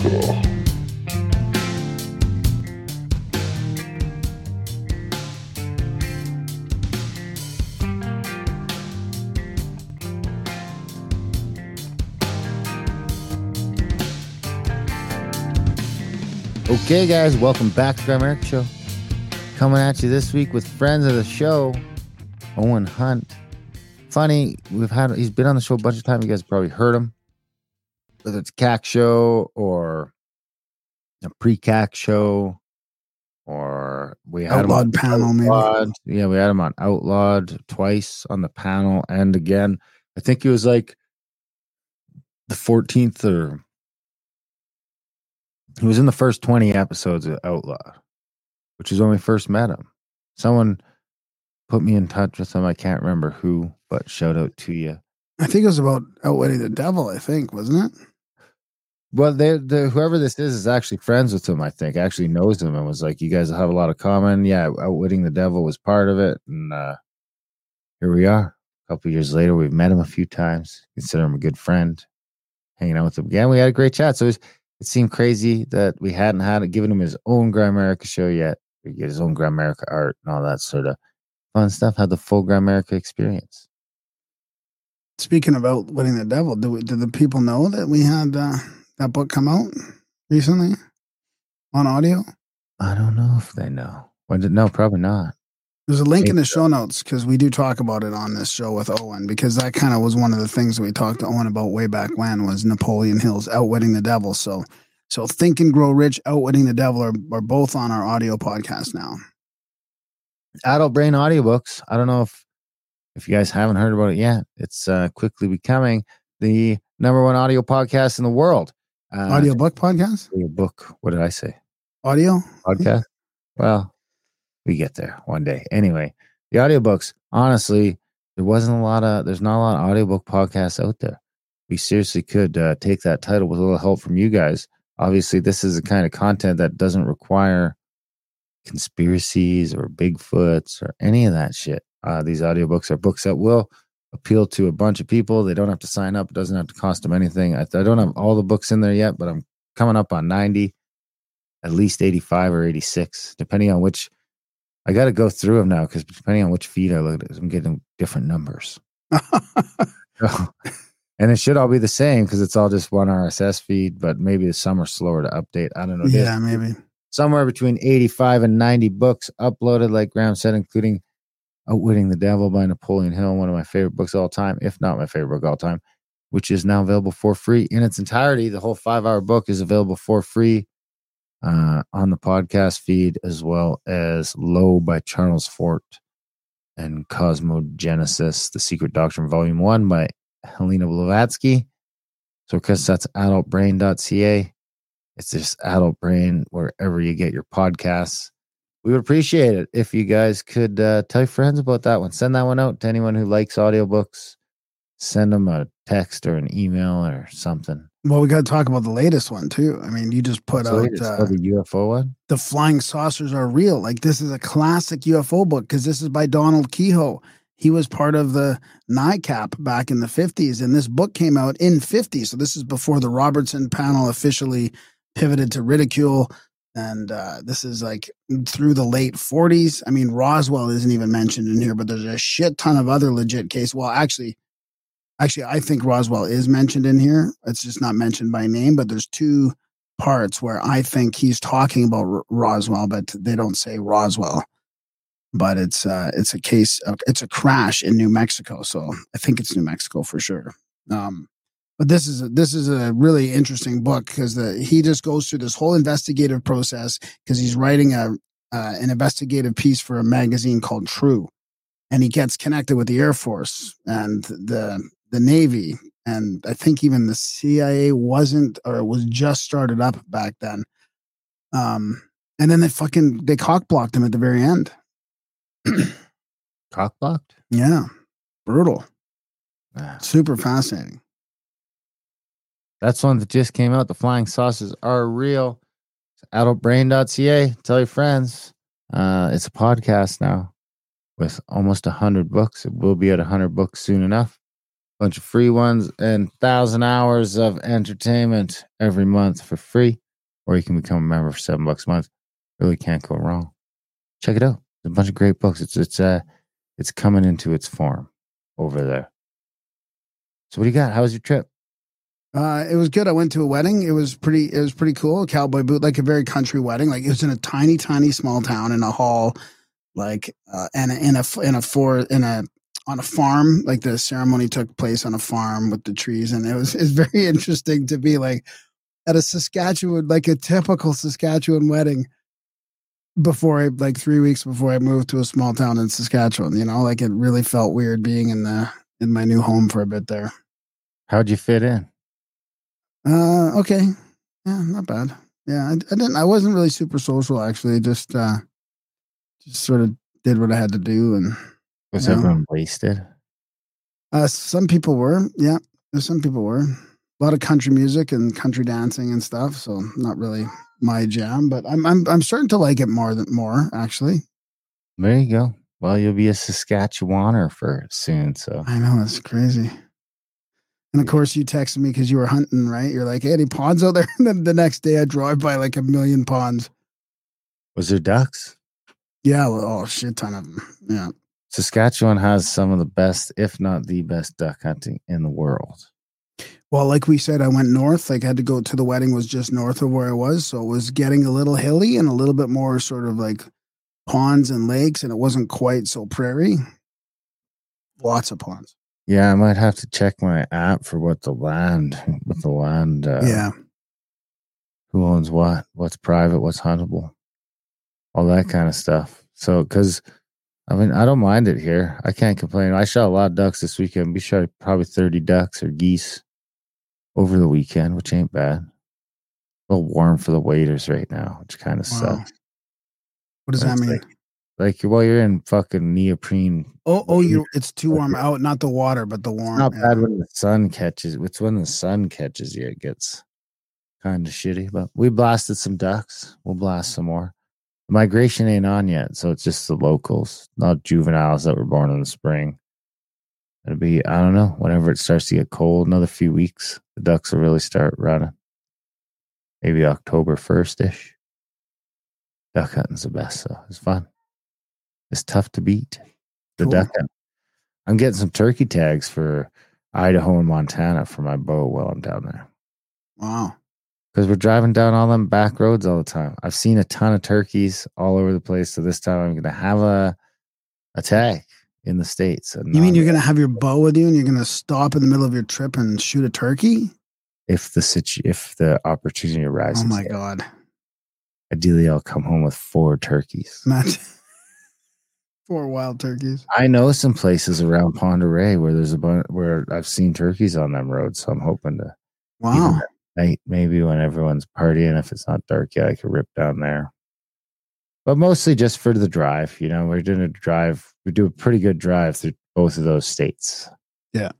Okay, guys, welcome back to the Grimerica Show. Coming at you this week with friends of the show, Owen Hunt. Funny, we've had he's been on the show a bunch of times. You guys probably heard him, whether it's CAC show or a pre-CAC show, or we had him on Outlawed panel, maybe. Yeah, we had him on Outlawed twice on the panel, and again, I think it was like the 14th or he was in the first 20 episodes of Outlaw, which is when we first met him. Someone put me in touch with him. I can't remember who, but shout out to you. I think it was about outwitting the devil. I think wasn't it? Well, they, the whoever this is is actually friends with him. I think actually knows him and was like, "You guys have a lot of common." Yeah, outwitting the devil was part of it, and uh, here we are. A couple years later, we've met him a few times. Consider him a good friend. Hanging out with him again, we had a great chat. So it, was, it seemed crazy that we hadn't had it, given him his own Grimerica show yet. We get his own Grimerica art and all that sort of fun stuff. Had the full Grimerica experience. Speaking of outwitting the devil, do we, did the people know that we had uh, that book come out recently on audio? I don't know if they know. No, probably not. There's a link in the show notes because we do talk about it on this show with Owen because that kind of was one of the things that we talked to Owen about way back when was Napoleon Hill's Outwitting the Devil. So, so Think and Grow Rich, Outwitting the Devil are, are both on our audio podcast now. Adult Brain audiobooks. I don't know if if you guys haven't heard about it yet. It's uh, quickly becoming the number one audio podcast in the world. Uh, audio book podcast? book. What did I say? Audio? Podcast. Well, we get there one day. Anyway, the audiobooks. Honestly, there wasn't a lot of. There's not a lot of audiobook podcasts out there. We seriously could uh, take that title with a little help from you guys. Obviously, this is the kind of content that doesn't require conspiracies or Bigfoots or any of that shit. Uh, these audiobooks are books that will appeal to a bunch of people. They don't have to sign up. It doesn't have to cost them anything. I, I don't have all the books in there yet, but I'm coming up on 90, at least 85 or 86, depending on which. I got to go through them now because depending on which feed I look at, I'm getting different numbers. So- and it should all be the same because it's all just one RSS feed, but maybe some are slower to update. I don't know. Yeah, maybe. somewhere between 85 and 90 books uploaded, like Graham said, including Outwitting the Devil by Napoleon Hill, one of my favorite books of all time, if not my favorite book of all time, which is now available for free in its entirety. The whole five hour book is available for free uh, on the podcast feed, as well as Lo! by Charles Fort and Cosmogenesis, The Secret Doctrine, Volume 1 by Helena Blavatsky. So, because that's adultbrain.ca, it's just adult brain wherever you get your podcasts. We would appreciate it if you guys could uh, tell your friends about that one. Send that one out to anyone who likes audiobooks. Send them a text or an email or something. Well, we got to talk about the latest one too. I mean, you just put out it's uh, called the UFO one. the flying saucers are real. Like this is a classic UFO book because this is by Donald Keyhoe. He was part of the NICAP back in the 50s, and this book came out in 50. So this is before the Robertson panel officially pivoted to ridicule. And uh, this is like through the late 40s. I mean, Roswell isn't even mentioned in here, but there's a shit ton of other legit case. Well, actually, actually, I think Roswell is mentioned in here. It's just not mentioned by name, but there's two parts where I think he's talking about R- Roswell, but they don't say Roswell. But it's uh, it's a case. Of, it's a crash in New Mexico, so I think it's New Mexico for sure. Um, but this is a, this is a really interesting book because the he just goes through this whole investigative process because he's writing a uh, an investigative piece for a magazine called True, and he gets connected with the Air Force and the the Navy, and I think even the CIA wasn't or was just started up back then. Um, and then they fucking they cock blocked him at the very end. Cock blocked. Yeah, brutal, Ah, super fascinating. That's one that just came out. The flying saucers are real. Adultbrain.ca. Tell your friends. Uh, it's a podcast now with almost a hundred books. It will be at a hundred books soon enough. A Bunch of free ones and thousand hours of entertainment every month for free, or you can become a member for seven bucks a month. Really can't go wrong. Check it out. There's a bunch of great books. It's it's uh it's coming into its form over there. So what do you got? How was your trip? Uh, it was good. I went to a wedding. It was pretty. It was pretty cool. Cowboy boot, like a very country wedding. Like it was in a tiny, tiny, small town in a hall, like uh, and in a in a for in a on a farm. Like the ceremony took place on a farm with the trees, and it was it's very interesting to be like at a Saskatchewan, like a typical Saskatchewan wedding. Before I like three weeks before I moved to a small town in Saskatchewan, you know, like it really felt weird being in the in my new home for a bit there. How'd you fit in? Uh, okay. Yeah, not bad. Yeah, I, I didn't. I wasn't really super social actually. Just, uh, just sort of did what I had to do, and Was everyone wasted? uh, some people were. Yeah, there's some people were. A lot of country music and country dancing and stuff. So not really my jam, but I'm I'm I'm starting to like it more than more actually. There you go. Well, you'll be a Saskatchewaner for soon. So I know it's crazy. And of course, you texted me because you were hunting, right? You're like, "Hey, any ponds out there?" And then the next day, I drive by like a million ponds. was there ducks? Yeah, well, oh, shit ton of them. Yeah. Saskatchewan has some of the best, if not the best, duck hunting in the world. Well, like we said, I went north. Like I had to go to the wedding was just north of where I was, so it was getting a little hilly and a little bit more sort of like ponds and lakes, and it wasn't quite so prairie. Lots of ponds. Yeah, I might have to check my app for what the land, what the land, uh, yeah, who owns what, what's private, what's huntable, all that kind of stuff. So, because I mean, I don't mind it here. I can't complain. I shot a lot of ducks this weekend. We shot probably 30 ducks or geese over the weekend, which ain't bad. A little warm for the waiters right now, which kind of Wow. sucks. what does that mean? like- Like, well, you're in fucking neoprene. oh, oh, you it's too warm out, not the water, but the warm. It's not bad when the sun catches. It's when the sun catches you, it gets kind of shitty. But we blasted some ducks. We'll blast some more. The migration ain't on yet, so it's just the locals, not juveniles that were born in the spring. It'll be, I don't know, whenever it starts to get cold, another few weeks, the ducks will really start running. Maybe October 1st ish. Duck hunting's the best, so it's fun. It's tough to beat. The Cool. duck hunt. I'm getting some turkey tags for Idaho and Montana for my bow while I'm down there. Wow. Because we're driving down all them back roads all the time. I've seen a ton of turkeys all over the place. So this time I'm gonna have a a tag in the States. You mean you're gonna have your bow with you and you're gonna stop in the middle of your trip and shoot a turkey? if the situ- if the opportunity arises. Oh my god, Ideally I'll come home with four turkeys. Matt! Four wild turkeys. I know some places around Ponderay where there's a bunch where I've seen turkeys on them roads. So I'm hoping to Wow. Night, maybe when everyone's partying, if it's not dark yet, I could rip down there. But mostly just for the drive. You know, we're doing a drive. We do a pretty good drive through both of those states. Yeah.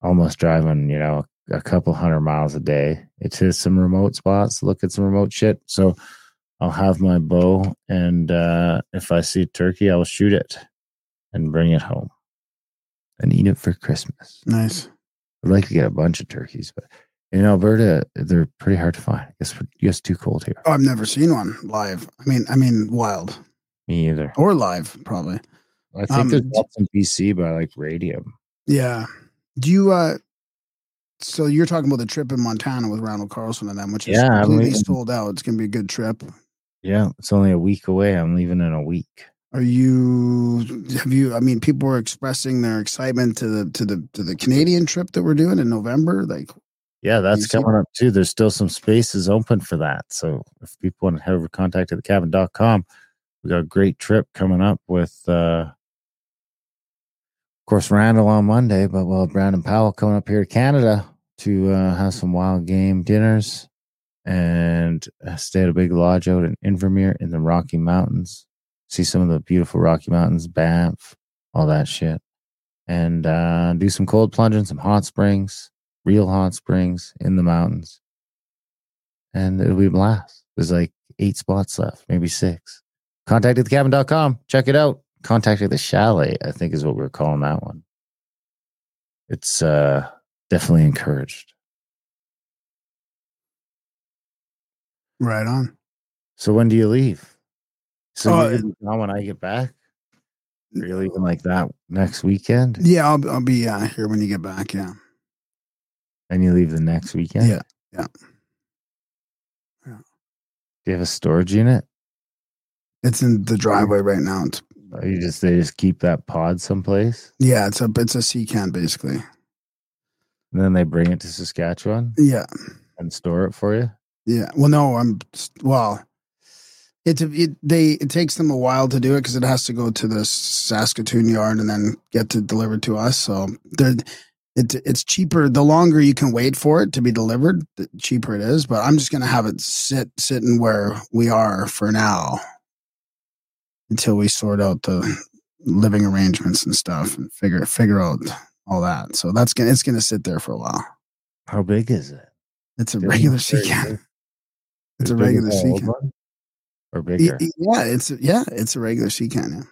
Almost driving, you know, a couple hundred miles a day. It's hit some remote spots, look at some remote shit. So I'll have my bow, and uh, if I see turkey, I'll shoot it and bring it home and eat it for Christmas. Nice. I'd like to get a bunch of turkeys, but in Alberta, they're pretty hard to find. It's it's too cold here. Oh, I've never seen one live. I mean, I mean, wild Me either. or live, probably. I think Um, there's lots in BC, by like radium. Yeah. Do you? uh So you're talking about the trip in Montana with Randall Carlson and them, which is Yeah, I'm completely sold out. It's gonna be a good trip. Yeah, it's only a week away. I'm leaving in a week. Are you? Have you? I mean, people were expressing their excitement to the to the to the Canadian trip that we're doing in November. Like, Yeah, that's coming up too. There's still some spaces open for that. So if people want to head over to contactthecabin.com, we got a great trip coming up with uh Of course, Randall on Monday, but well, Brandon Powell coming up here to Canada to uh, have some wild game dinners and stay at a big lodge out in Invermere in the Rocky Mountains. See some of the beautiful Rocky Mountains, Banff, all that shit. And uh, do some cold plunging, some hot springs, real hot springs in the mountains. And it'll be a blast. There's like eight spots left, maybe six. Contactedthecabin.com. Check it out. Contact Contacted the chalet, I think is what we're calling that one. It's uh definitely encouraged. Right on. So when do you leave? So Oh, be gone when I get back? Or You're leaving like that next weekend? Yeah, I'll, I'll be uh, here when you get back. Yeah. And you leave the next weekend? Yeah, yeah. Yeah. Do you have a storage unit? It's in the driveway right now. It's, Or you just they just keep that pod someplace yeah, it's a it's a sea can basically. and then they bring it to Saskatchewan Yeah. and store it for you? Yeah. Well, no, I'm well. It's a, it they it takes them a while to do it because it has to go to the Saskatoon yard and then get to delivered to us. So they're it, it's cheaper. The longer you can wait for it to be delivered, the cheaper it is. But I'm just gonna have it sit sitting where we are for now until we sort out the living arrangements and stuff and figure figure out all that. So that's gonna it's gonna sit there for a while. How big is it? It's a it regular sea can. It's a regular sea can. Or bigger? y- Yeah, it's yeah, it's a regular sea can. Yeah.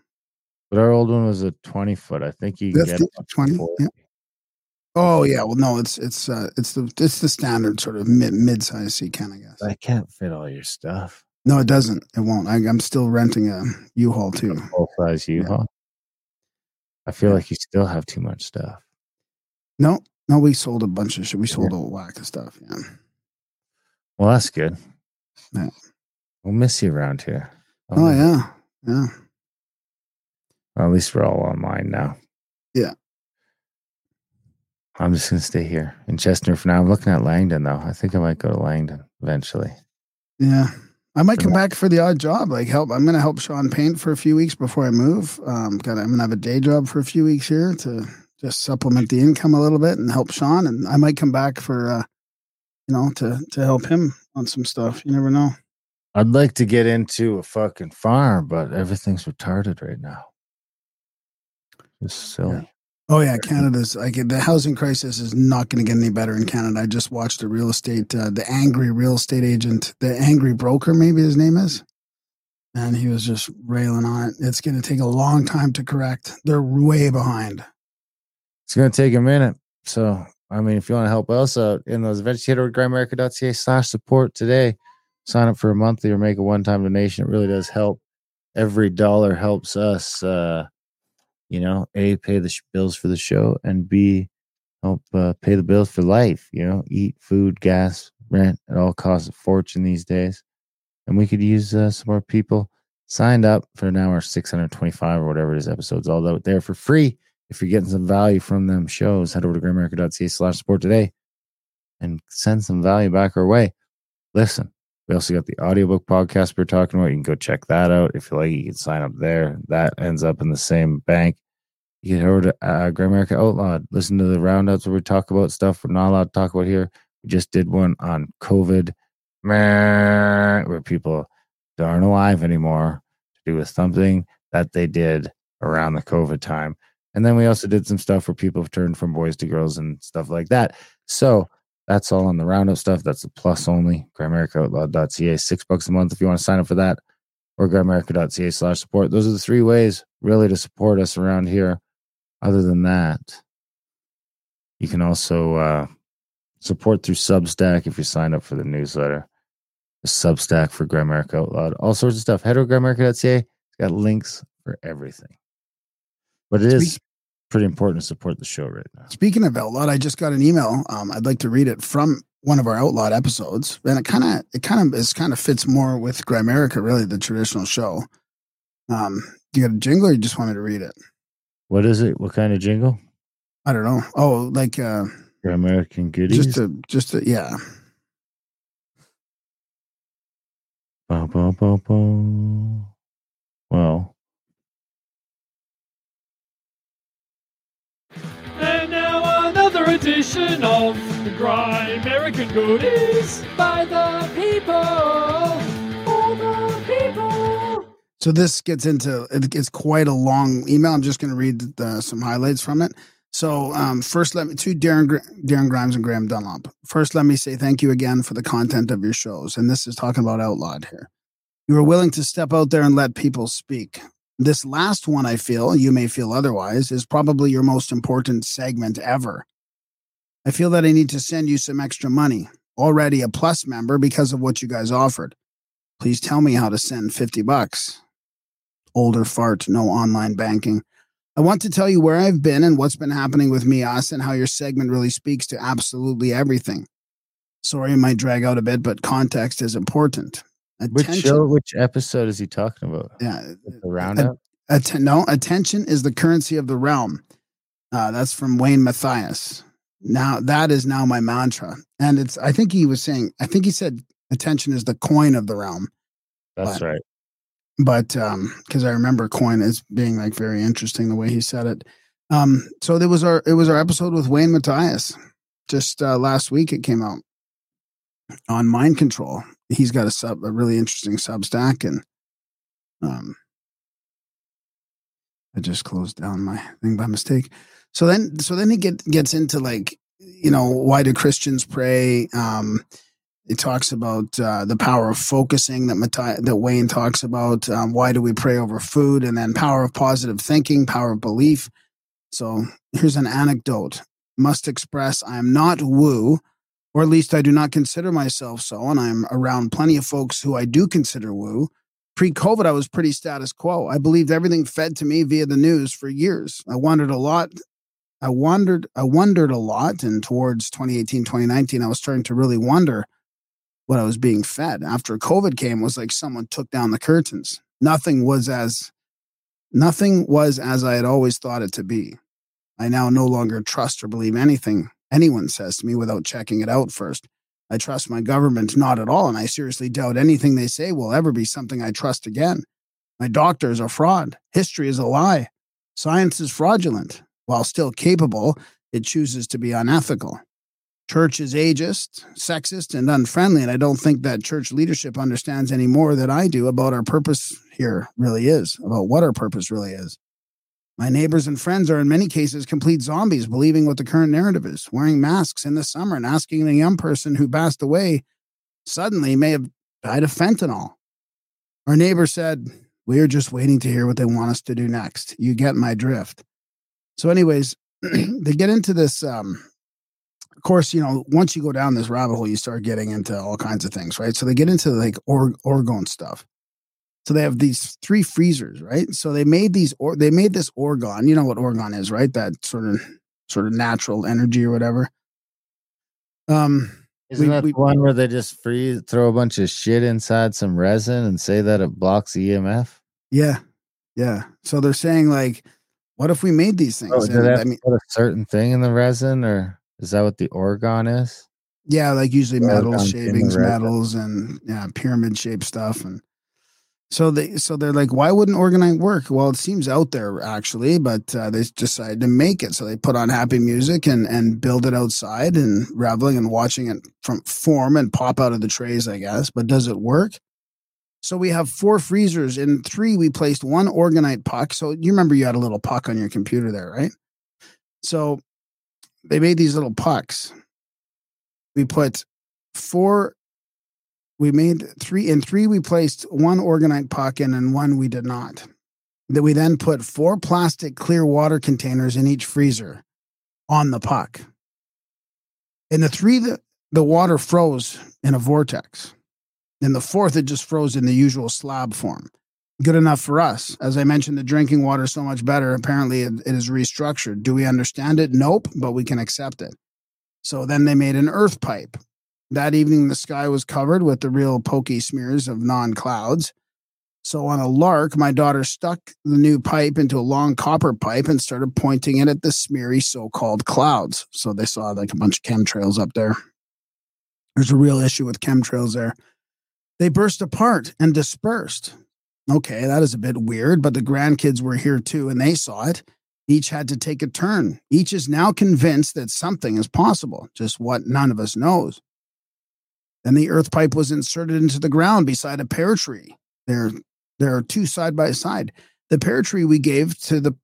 But our old one was a 20 foot. I think you can That's get the up to 20, yeah. Oh yeah, well no, it's it's uh it's the it's the standard sort of mid mid sized sea can, I guess. I can't fit all your stuff. No, it doesn't. It won't. I, I'm still renting a U-Haul too. Full size U-Haul. I feel Yeah. like you still have too much stuff. No, no, we sold a bunch of shit. We sold a whack of stuff. Yeah. Well, that's good. Yeah. We'll miss you around here. Oh yeah, yeah. Well, at least we're all online now. Yeah. I'm just gonna stay here in Chestermere for now. I'm looking at Langdon though. I think I might go to Langdon eventually. Yeah. I might come back for the odd job. Like help. I'm gonna help Sean paint for a few weeks before I move. Um, got. I'm gonna have a day job for a few weeks here to just supplement the income a little bit and help Sean. And I might come back for, uh, you know, to to help him on some stuff. You never know. I'd like to get into a fucking farm, but everything's retarded right now. It's silly. Oh yeah, Canada's like the housing crisis is not going to get any better in Canada. I just watched a real estate, uh, the angry real estate agent, the angry broker, maybe his name is, and he was just railing on it. It's going to take a long time to correct. They're way behind. It's gonna take a minute. So I mean, if you want to help us out in those vegetatorgrimerica.ca slash support today, sign up for a monthly or make a one-time donation. It really does help. Every dollar helps us uh, you know, A, pay the sh- bills for the show, and B, help uh, pay the bills for life, you know, eat food, gas, rent. It all costs a fortune these days. And we could use uh, some more people signed up for now our 625 or whatever it is episodes all out there for free. If you're getting some value from them shows, head over to grimerica.ca slash support today and send some value back our way. Listen, we also got the audiobook podcast we are talking about. You can go check that out. If you like, you can sign up there. That ends up in the same bank. You can head over to uh, Grimerica Outlawed. Listen to the roundups where we talk about stuff we're not allowed to talk about here. We just did one on COVID, where people aren't alive anymore to do with something that they did around the COVID time. And then we also did some stuff where people have turned from boys to girls and stuff like that. So that's all on the roundup stuff. That's the plus only. GrimericaOutlawed.ca. Six bucks a month if you want to sign up for that. Or grimerica.ca slash support. Those are the three ways really to support us around here. Other than that, you can also uh, support through Substack if you sign up for the newsletter. The Substack for Grimerica Outlawed. All sorts of stuff. Head over to grimerica.ca. It's got links for everything. But it is Speak- pretty important to support the show right now. Speaking of outlawed, I just got an email. Um, I'd like to read it from one of our outlawed episodes, and it kind of it kind of is kind of fits more with Grimerica, really the traditional show. Um, you got a jingle, or you just want me to read it? What is it? What kind of jingle? I don't know. Oh, like uh, American goodies. just a just a yeah. Ba, ba, ba, ba. Well, edition of the Grime American Goodies by the people, for the people. So this gets into it's quite a long email. I'm just going to read the, some highlights from it. So um, first, let me to Darren Darren Grimes and Graham Dunlop. First, let me say thank you again for the content of your shows, and this is talking about Outlawed here. You are willing to step out there and let people speak. This last one, I feel you may feel otherwise, is probably your most important segment ever. I feel that I need to send you some extra money. Already a plus member because of what you guys offered. Please tell me how to send 50 bucks older fart, no online banking. I want to tell you where I've been and what's been happening with me, us, and how your segment really speaks to absolutely everything. Sorry, it might drag out a bit, but context is important. Which show, which episode is he talking about? Yeah, The roundup? atten- no, attention is the currency of the realm. Uh, that's from Wayne Matthias. Now that is now my mantra, and it's. I think he was saying. I think he said attention is the coin of the realm. That's but- right. but um because i remember coin as being like very interesting the way he said it um so there was our it was our episode with wayne matthias just uh last week it came out on mind control he's got a sub a really interesting substack and um i just closed down my thing by mistake so then so then he get gets into like you know why do christians pray um it talks about uh, the power of focusing that that Wayne talks about. Um, why do we pray over food? And then power of positive thinking, power of belief. So here's an anecdote. Must express I am not woo, or at least I do not consider myself so, and I'm around plenty of folks who I do consider woo. Pre-COVID, I was pretty status quo. I believed everything fed to me via the news for years. I wondered a lot. I wondered. I wondered a lot, and towards 2018, 2019, I was starting to really wonder what I was being fed. After COVID came, was like someone took down the curtains. Nothing was as nothing was as I had always thought it to be. I now no longer trust or believe anything anyone says to me without checking it out first. I trust my government not at all, and I seriously doubt anything they say will ever be something I trust again. My doctors are fraud. History is a lie. Science is fraudulent. While still capable, it chooses to be unethical church is ageist, sexist, and unfriendly. And I don't think that church leadership understands any more than I do about our purpose here really is, about what our purpose really is. My neighbors and friends are in many cases complete zombies, believing what the current narrative is, wearing masks in the summer and asking a young person who passed away suddenly may have died of fentanyl. Our neighbor said, We are just waiting to hear what they want us to do next. You get my drift. So, anyways, they get into this um, of course, you know, once you go down this rabbit hole, you start getting into all kinds of things, right? So they get into like or, orgone stuff. So they have these three freezers, right? So they made these or they made this orgone. You know what orgone is, right? That sort of sort of natural energy or whatever. Um, Isn't we- that we- the one where they just freeze, throw a bunch of shit inside some resin and say that it blocks EMF? yeah, yeah. So they're saying like, what if we made these things? Oh, And, I mean, put a certain thing in the resin, or is that what the orgone is? Yeah, like usually metals, shavings, metals, and yeah, pyramid shaped stuff. And so they, so they're like, why wouldn't Orgonite work? Well, it seems out there actually, but uh, they decided to make it. So they put on happy music and and build it outside and reveling and watching it from form and pop out of the trays, I guess. But does it work? So we have four freezers. In three, we placed one Orgonite puck. So you remember you had a little puck on your computer there, right? So they made these little pucks we put four we made three in three we placed one orgonite puck in and one we did not that we then put four plastic clear water containers in each freezer on the puck in the three the, the water froze in a vortex in the fourth it just froze in the usual slab form good enough for us as i mentioned the drinking water is so much better apparently it, it is restructured do we understand it nope but we can accept it so then they made an earth pipe. That evening, the sky was covered with the real pokey smears of non clouds. So on a lark, my daughter stuck the new pipe into a long copper pipe and started pointing it at the smeary so called clouds. So they saw like a bunch of chemtrails up there. There's a real issue with chemtrails there. They burst apart and dispersed. Okay, that is a bit weird, but the grandkids were here too and they saw it. Each had to take a turn. Each is now convinced that something is possible, just what none of us knows. Then the earth pipe was inserted into the ground beside a pear tree. There, there are two side by side. The pear tree we gave to the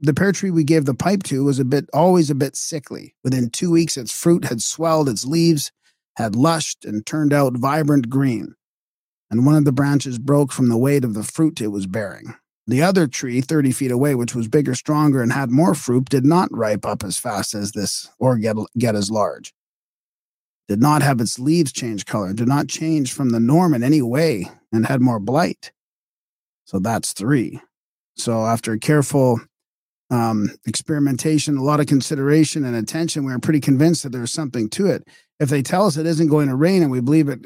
the pear tree we gave the pipe to was a bit always a bit sickly. Within two weeks, its fruit had swelled, its leaves had lushed and turned out vibrant green, and one of the branches broke from the weight of the fruit it was bearing. The other tree, 30 feet away, which was bigger, stronger, and had more fruit, did not ripe up as fast as this or get, get as large. Did not have its leaves change color, did not change from the norm in any way, and had more blight. So that's three. So after careful um, experimentation, a lot of consideration and attention, we are pretty convinced that there's something to it. If they tell us it isn't going to rain and we believe it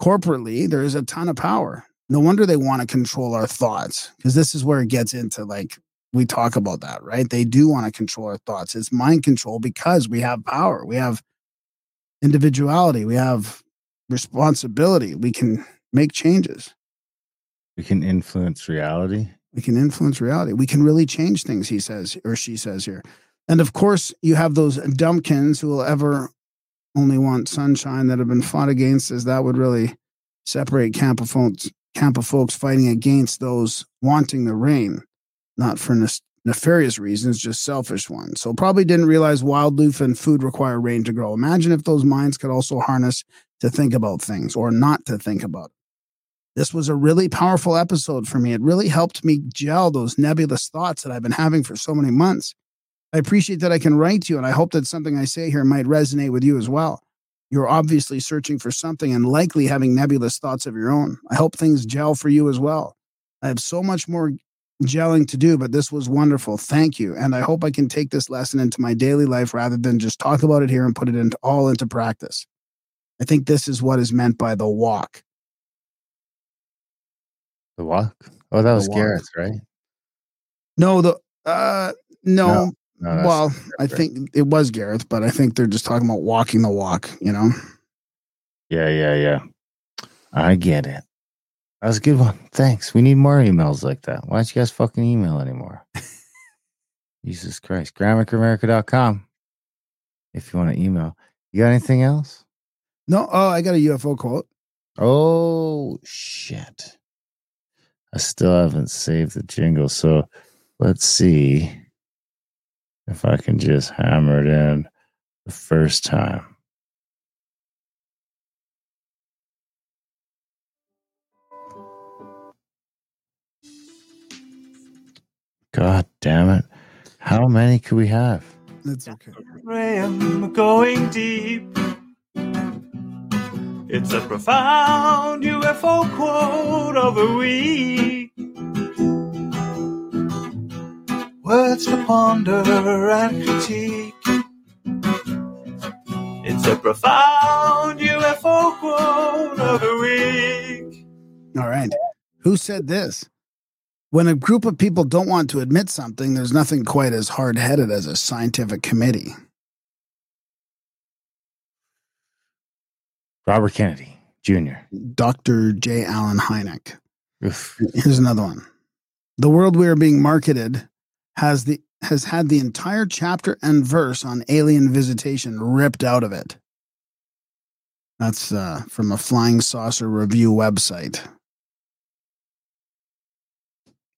corporately, there is a ton of power. No wonder they want to control our thoughts because this is where it gets into like we talk about that, right? They do want to control our thoughts. It's mind control because we have power, we have individuality, we have responsibility, we can make changes. We can influence reality. We can influence reality. We can really change things, he says, or she says here. And of course, you have those dumpkins who will ever only want sunshine that have been fought against, as that would really separate camp of folks, camp of folks fighting against those wanting the rain, not for nef- nefarious reasons, just selfish ones. So probably didn't realize wildlife and food require rain to grow. Imagine if those minds could also harness to think about things or not to think about. This was a really powerful episode for me. It really helped me gel those nebulous thoughts that I've been having for so many months. I appreciate that I can write to you, and I hope that something I say here might resonate with you as well. You're obviously searching for something and likely having nebulous thoughts of your own. I hope things gel for you as well. I have so much more gelling to do, but this was wonderful. Thank you. And I hope I can take this lesson into my daily life rather than just talk about it here and put it into all into practice. I think this is what is meant by the walk. The walk. Oh, that was. Gareth, right? No, the uh no, No, No, well, I think it was Gareth, but I think they're just talking about walking the walk, you know? Yeah, yeah, yeah. I get it. That was a good one. Thanks. We need more emails like that. Why don't you guys fucking email anymore? Jesus Christ. GrammaticAmerica.com if you want to email. You got anything else? No, oh, I got a UFO quote. Oh, shit. I still haven't saved the jingle. So let's see if I can just hammer it in the first time. God damn it. How many could we have? That's okay. Graham going deep. It's a profound UFO quote of the week. Words to ponder and critique. It's a profound UFO quote of the week. All right. Who said this? When a group of people don't want to admit something, there's nothing quite as hard headed as a scientific committee. Robert Kennedy Jr. Dr. J. Allen Hynek. Oof. Here's another one. The world we are being marketed has the has had the entire chapter and verse on alien visitation ripped out of it. That's uh, from a flying saucer review website.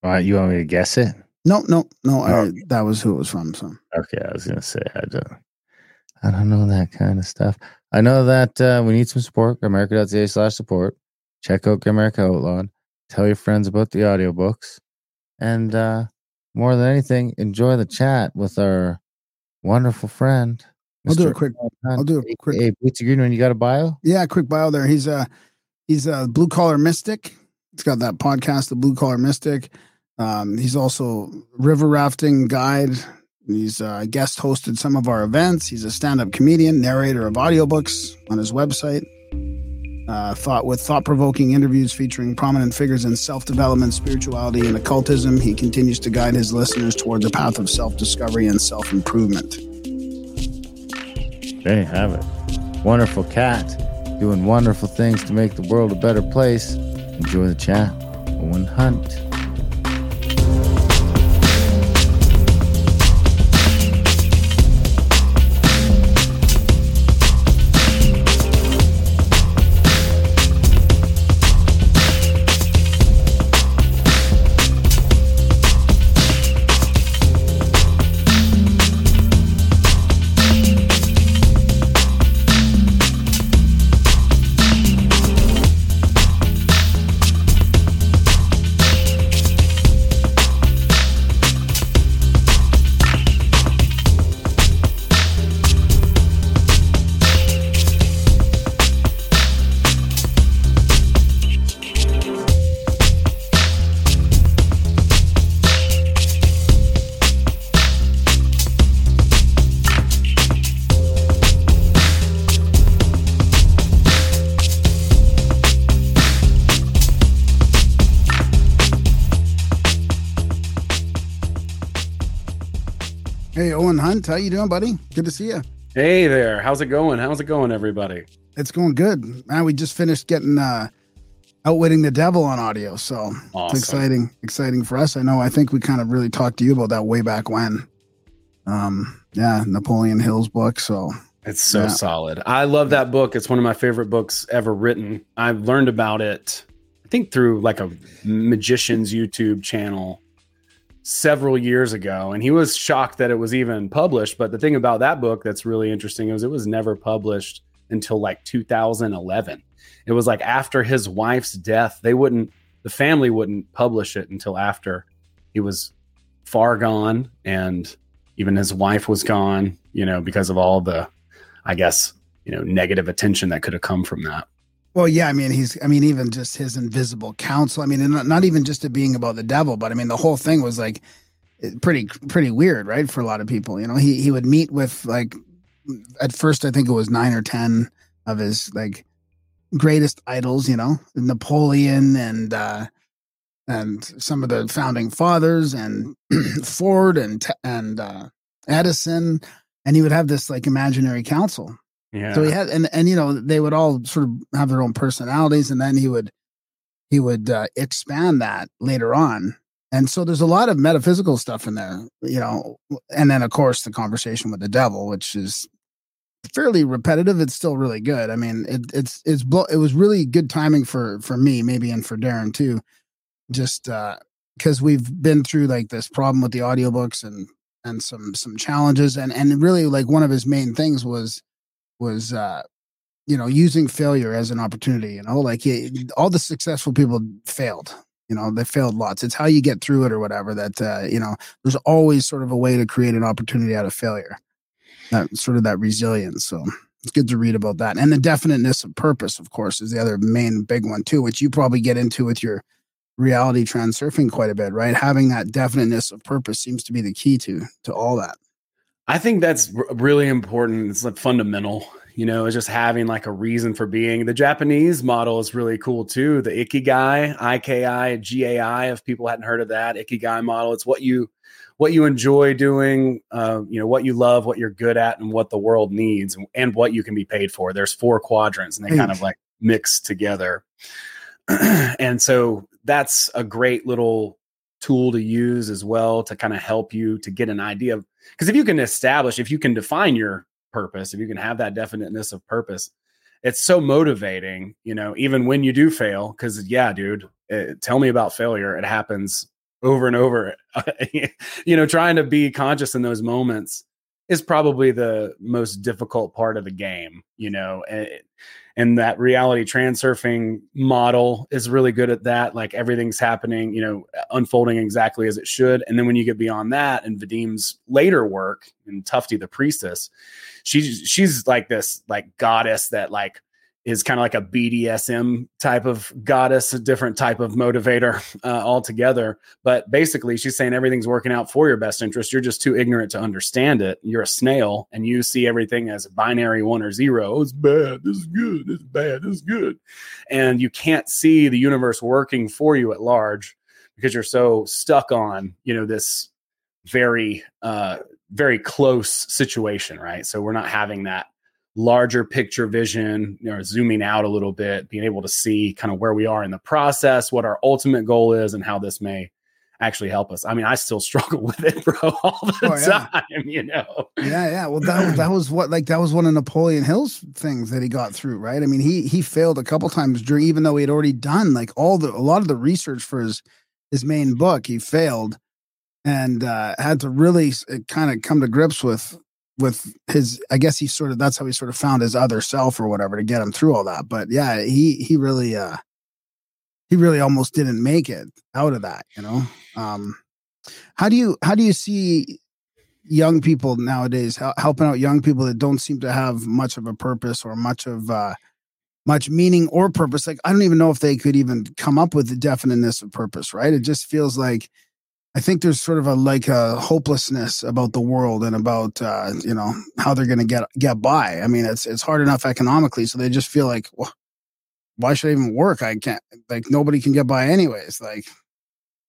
All right, you want me to guess it? No, no, no. I, that was who it was from. So Okay, I was gonna say I don't I don't know that kind of stuff. I know that uh, we need some support. Grimerica.ca slash support. Check out Grimerica Outlawed. Tell your friends about the audiobooks. And uh, more than anything, enjoy the chat with our wonderful friend. I'll do a quick. I'll do a quick. Hey, Bootsy Greenwood, you got a bio? Yeah, quick bio there. He's a he's a blue collar mystic. He's got that podcast, the Blue Collar Mystic. Um, he's also river rafting guide. He's uh, guest hosted some of our events. He's a stand up comedian, narrator of audiobooks on his website. Uh, thought with thought provoking interviews featuring prominent figures in self development, spirituality, and occultism. He continues to guide his listeners towards a path of self discovery and self improvement. There you have it. Wonderful cat doing wonderful things to make the world a better place. Enjoy the chat. Owen Hunt. How you doing, buddy? Good to see you. Hey there. How's it going? How's it going, everybody? It's going good. Man, we just finished getting uh outwitting the devil on audio, so Awesome. it's exciting, exciting for us. I know. I think we kind of really talked to you about that way back when. Um, yeah, Napoleon Hill's book. So It's so Yeah. solid. I love that book. It's one of my favorite books ever written. I've learned about it, I think, through like a magician's YouTube channel several years ago. And he was shocked that it was even published. But the thing about that book that's really interesting is it was never published until like 2011. It was like after his wife's death, they wouldn't, the family wouldn't publish it until after he was far gone and even his wife was gone, you know, because of all the, I guess, you know, negative attention that could have come from that. Well, yeah, I mean, he's, I mean, even just his invisible counsel. I mean, and not, even just it being about the devil, but I mean, the whole thing was like pretty, pretty weird, right? For a lot of people, you know, he, he would meet with like, at first, I think it was nine or 10 of his like greatest idols, you know, Napoleon and, uh, and some of the founding fathers and Ford and, and, uh, Edison. And he would have this like imaginary council So he had, and and you know, they would all sort of have their own personalities, and then he would he would uh, expand that later on. And so there's a lot of metaphysical stuff in there, you know, and then of course the conversation with the devil, which is fairly repetitive. It's still really good. I mean, it, it's it's blo- it was really good timing for for me, maybe, and for Darren too, just because we've been through like this problem with the audiobooks and and some some challenges, and and really like one of his main things was was uh you know using failure as an opportunity you know like all the successful people failed you know they failed lots. It's how you get through it or whatever that uh you know there's always sort of a way to create an opportunity out of failure. That sort of that resilience so it's good to read about that. And the definiteness of purpose of course is the other main big one too which you probably get into with your reality transurfing quite a bit right? Having that definiteness of purpose seems to be the key to to all that I think that's r- really important. It's like fundamental, you know, it's just having like a reason for being. The Japanese model is really cool too. The Ikigai, IKI, GAI, if people hadn't heard of that, Ikigai model, it's what you what you enjoy doing, uh, you know, what you love, what you're good at, and what the world needs, and, and what you can be paid for. There's four quadrants, and they kind of like mix together. and so that's a great little tool to use as well to kind of help you to get an idea of because if you can establish if you can define your purpose if you can have that definiteness of purpose it's so motivating you know even when you do fail because yeah dude eh, tell me about failure. It happens over and over. You know trying to be conscious in those moments is probably the most difficult part of the game you know and, and that reality transurfing model is really good at that like everything's happening you know unfolding exactly as it should and then when you get beyond that and Vadim's later work and Tufti the priestess she's she's like this like goddess that like is kind of like a BDSM type of goddess, a different type of motivator uh, altogether. But basically, she's saying everything's working out for your best interest. You're just too ignorant to understand it. You're a snail and you see everything as binary one or zero. Oh, it's bad. This is good. Is bad. This is good. And you can't see the universe working for you at large because you're so stuck on, you know, this very, uh, very close situation, right? So we're not having that larger picture vision, you know, zooming out a little bit, being able to see kind of where we are in the process, what our ultimate goal is, and how this may actually help us. I mean, I still struggle with it, bro, all the Oh, yeah. time, you know. Yeah, yeah. Well, that that was what like that was one of Napoleon Hill's things that he got through, right? I mean, he he failed a couple times during, even though he had already done like all the a lot of the research for his his main book. He failed and uh, had to really kind of come to grips with with his. I guess he sort of that's how he sort of found his other self or whatever to get him through all that. But yeah, he he really uh he really almost didn't make it out of that, you know. Um, how do you how do you see young people nowadays helping out young people that don't seem to have much of a purpose or much of uh much meaning or purpose like i don't even know if they could even come up with the definiteness of purpose right it just feels like i think there's sort of a like a hopelessness about the world and about uh you know how they're going to get get by i mean it's it's hard enough economically so they just feel like well, why should i even work i can't like nobody can get by anyways like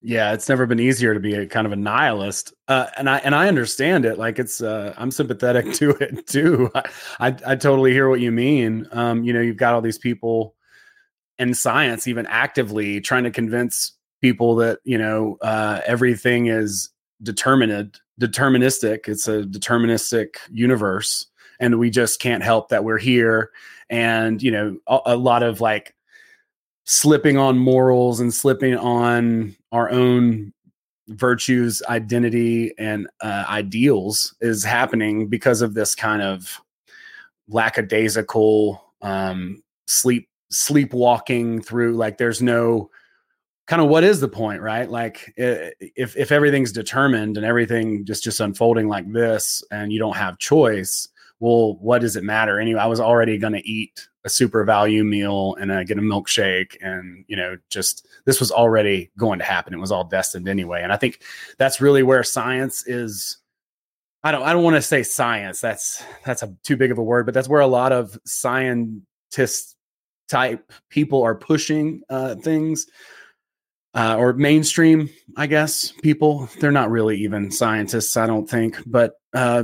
yeah, it's never been easier to be a kind of a nihilist, uh, and I and I understand it. Like it's, uh, I'm sympathetic to it too. I, I, I totally hear what you mean. Um, you know, you've got all these people in science, even actively trying to convince people that you know uh, everything is determined, deterministic. It's a deterministic universe, and we just can't help that we're here. And you know, a, a lot of like slipping on morals and slipping on our own virtues, identity, and uh, ideals is happening because of this kind of lackadaisical um, sleep sleepwalking through. Like, there's no kind of what is the point, right? Like, if if everything's determined and everything just just unfolding like this, and you don't have choice, well, what does it matter anyway? I was already going to eat a super value meal and uh, get a milkshake, and you know, just this was already going to happen. It was all destined anyway, and I think that's really where science is. I don't. I don't want to say science. That's that's a too big of a word, but that's where a lot of scientists type people are pushing uh, things uh, or mainstream, I guess, people. They're not really even scientists, I don't think. But, uh,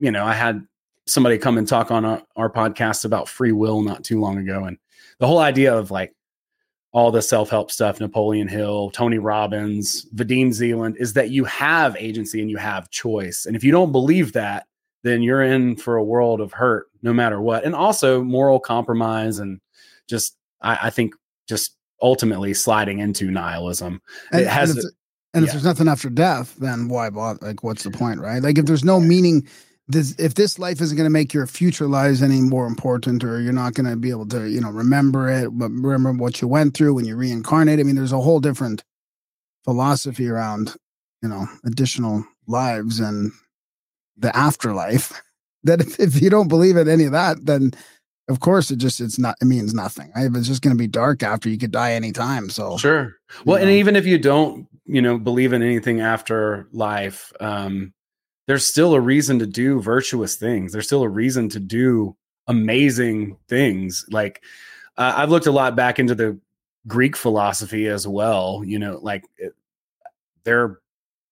you know, I had somebody come and talk on our, our podcast about free will not too long ago. And the whole idea of like all the self help stuff, Napoleon Hill, Tony Robbins, Vadim Zeland, is that you have agency and you have choice. And if you don't believe that, then you're in for a world of hurt no matter what. And also moral compromise and just, I, I think, just ultimately sliding into nihilism. And, it has and, if, and if there's nothing after death, then why bother? Like, what's the point, right? Like, if there's no meaning, this if this life isn't going to make your future lives any more important, or you're not going to be able to, you know, remember it, but remember what you went through when you reincarnate. I mean, there's a whole different philosophy around, you know, additional lives and the afterlife. That if, if you don't believe in any of that, then of course it just it's not it means nothing. Right? If it's just going to be dark after, you could die anytime. So Sure. Well, you and even if you don't, you know, believe in anything after life, um, there's still a reason to do virtuous things. There's still a reason to do amazing things. Like uh, I've looked a lot back into the Greek philosophy as well. You know, like it, they're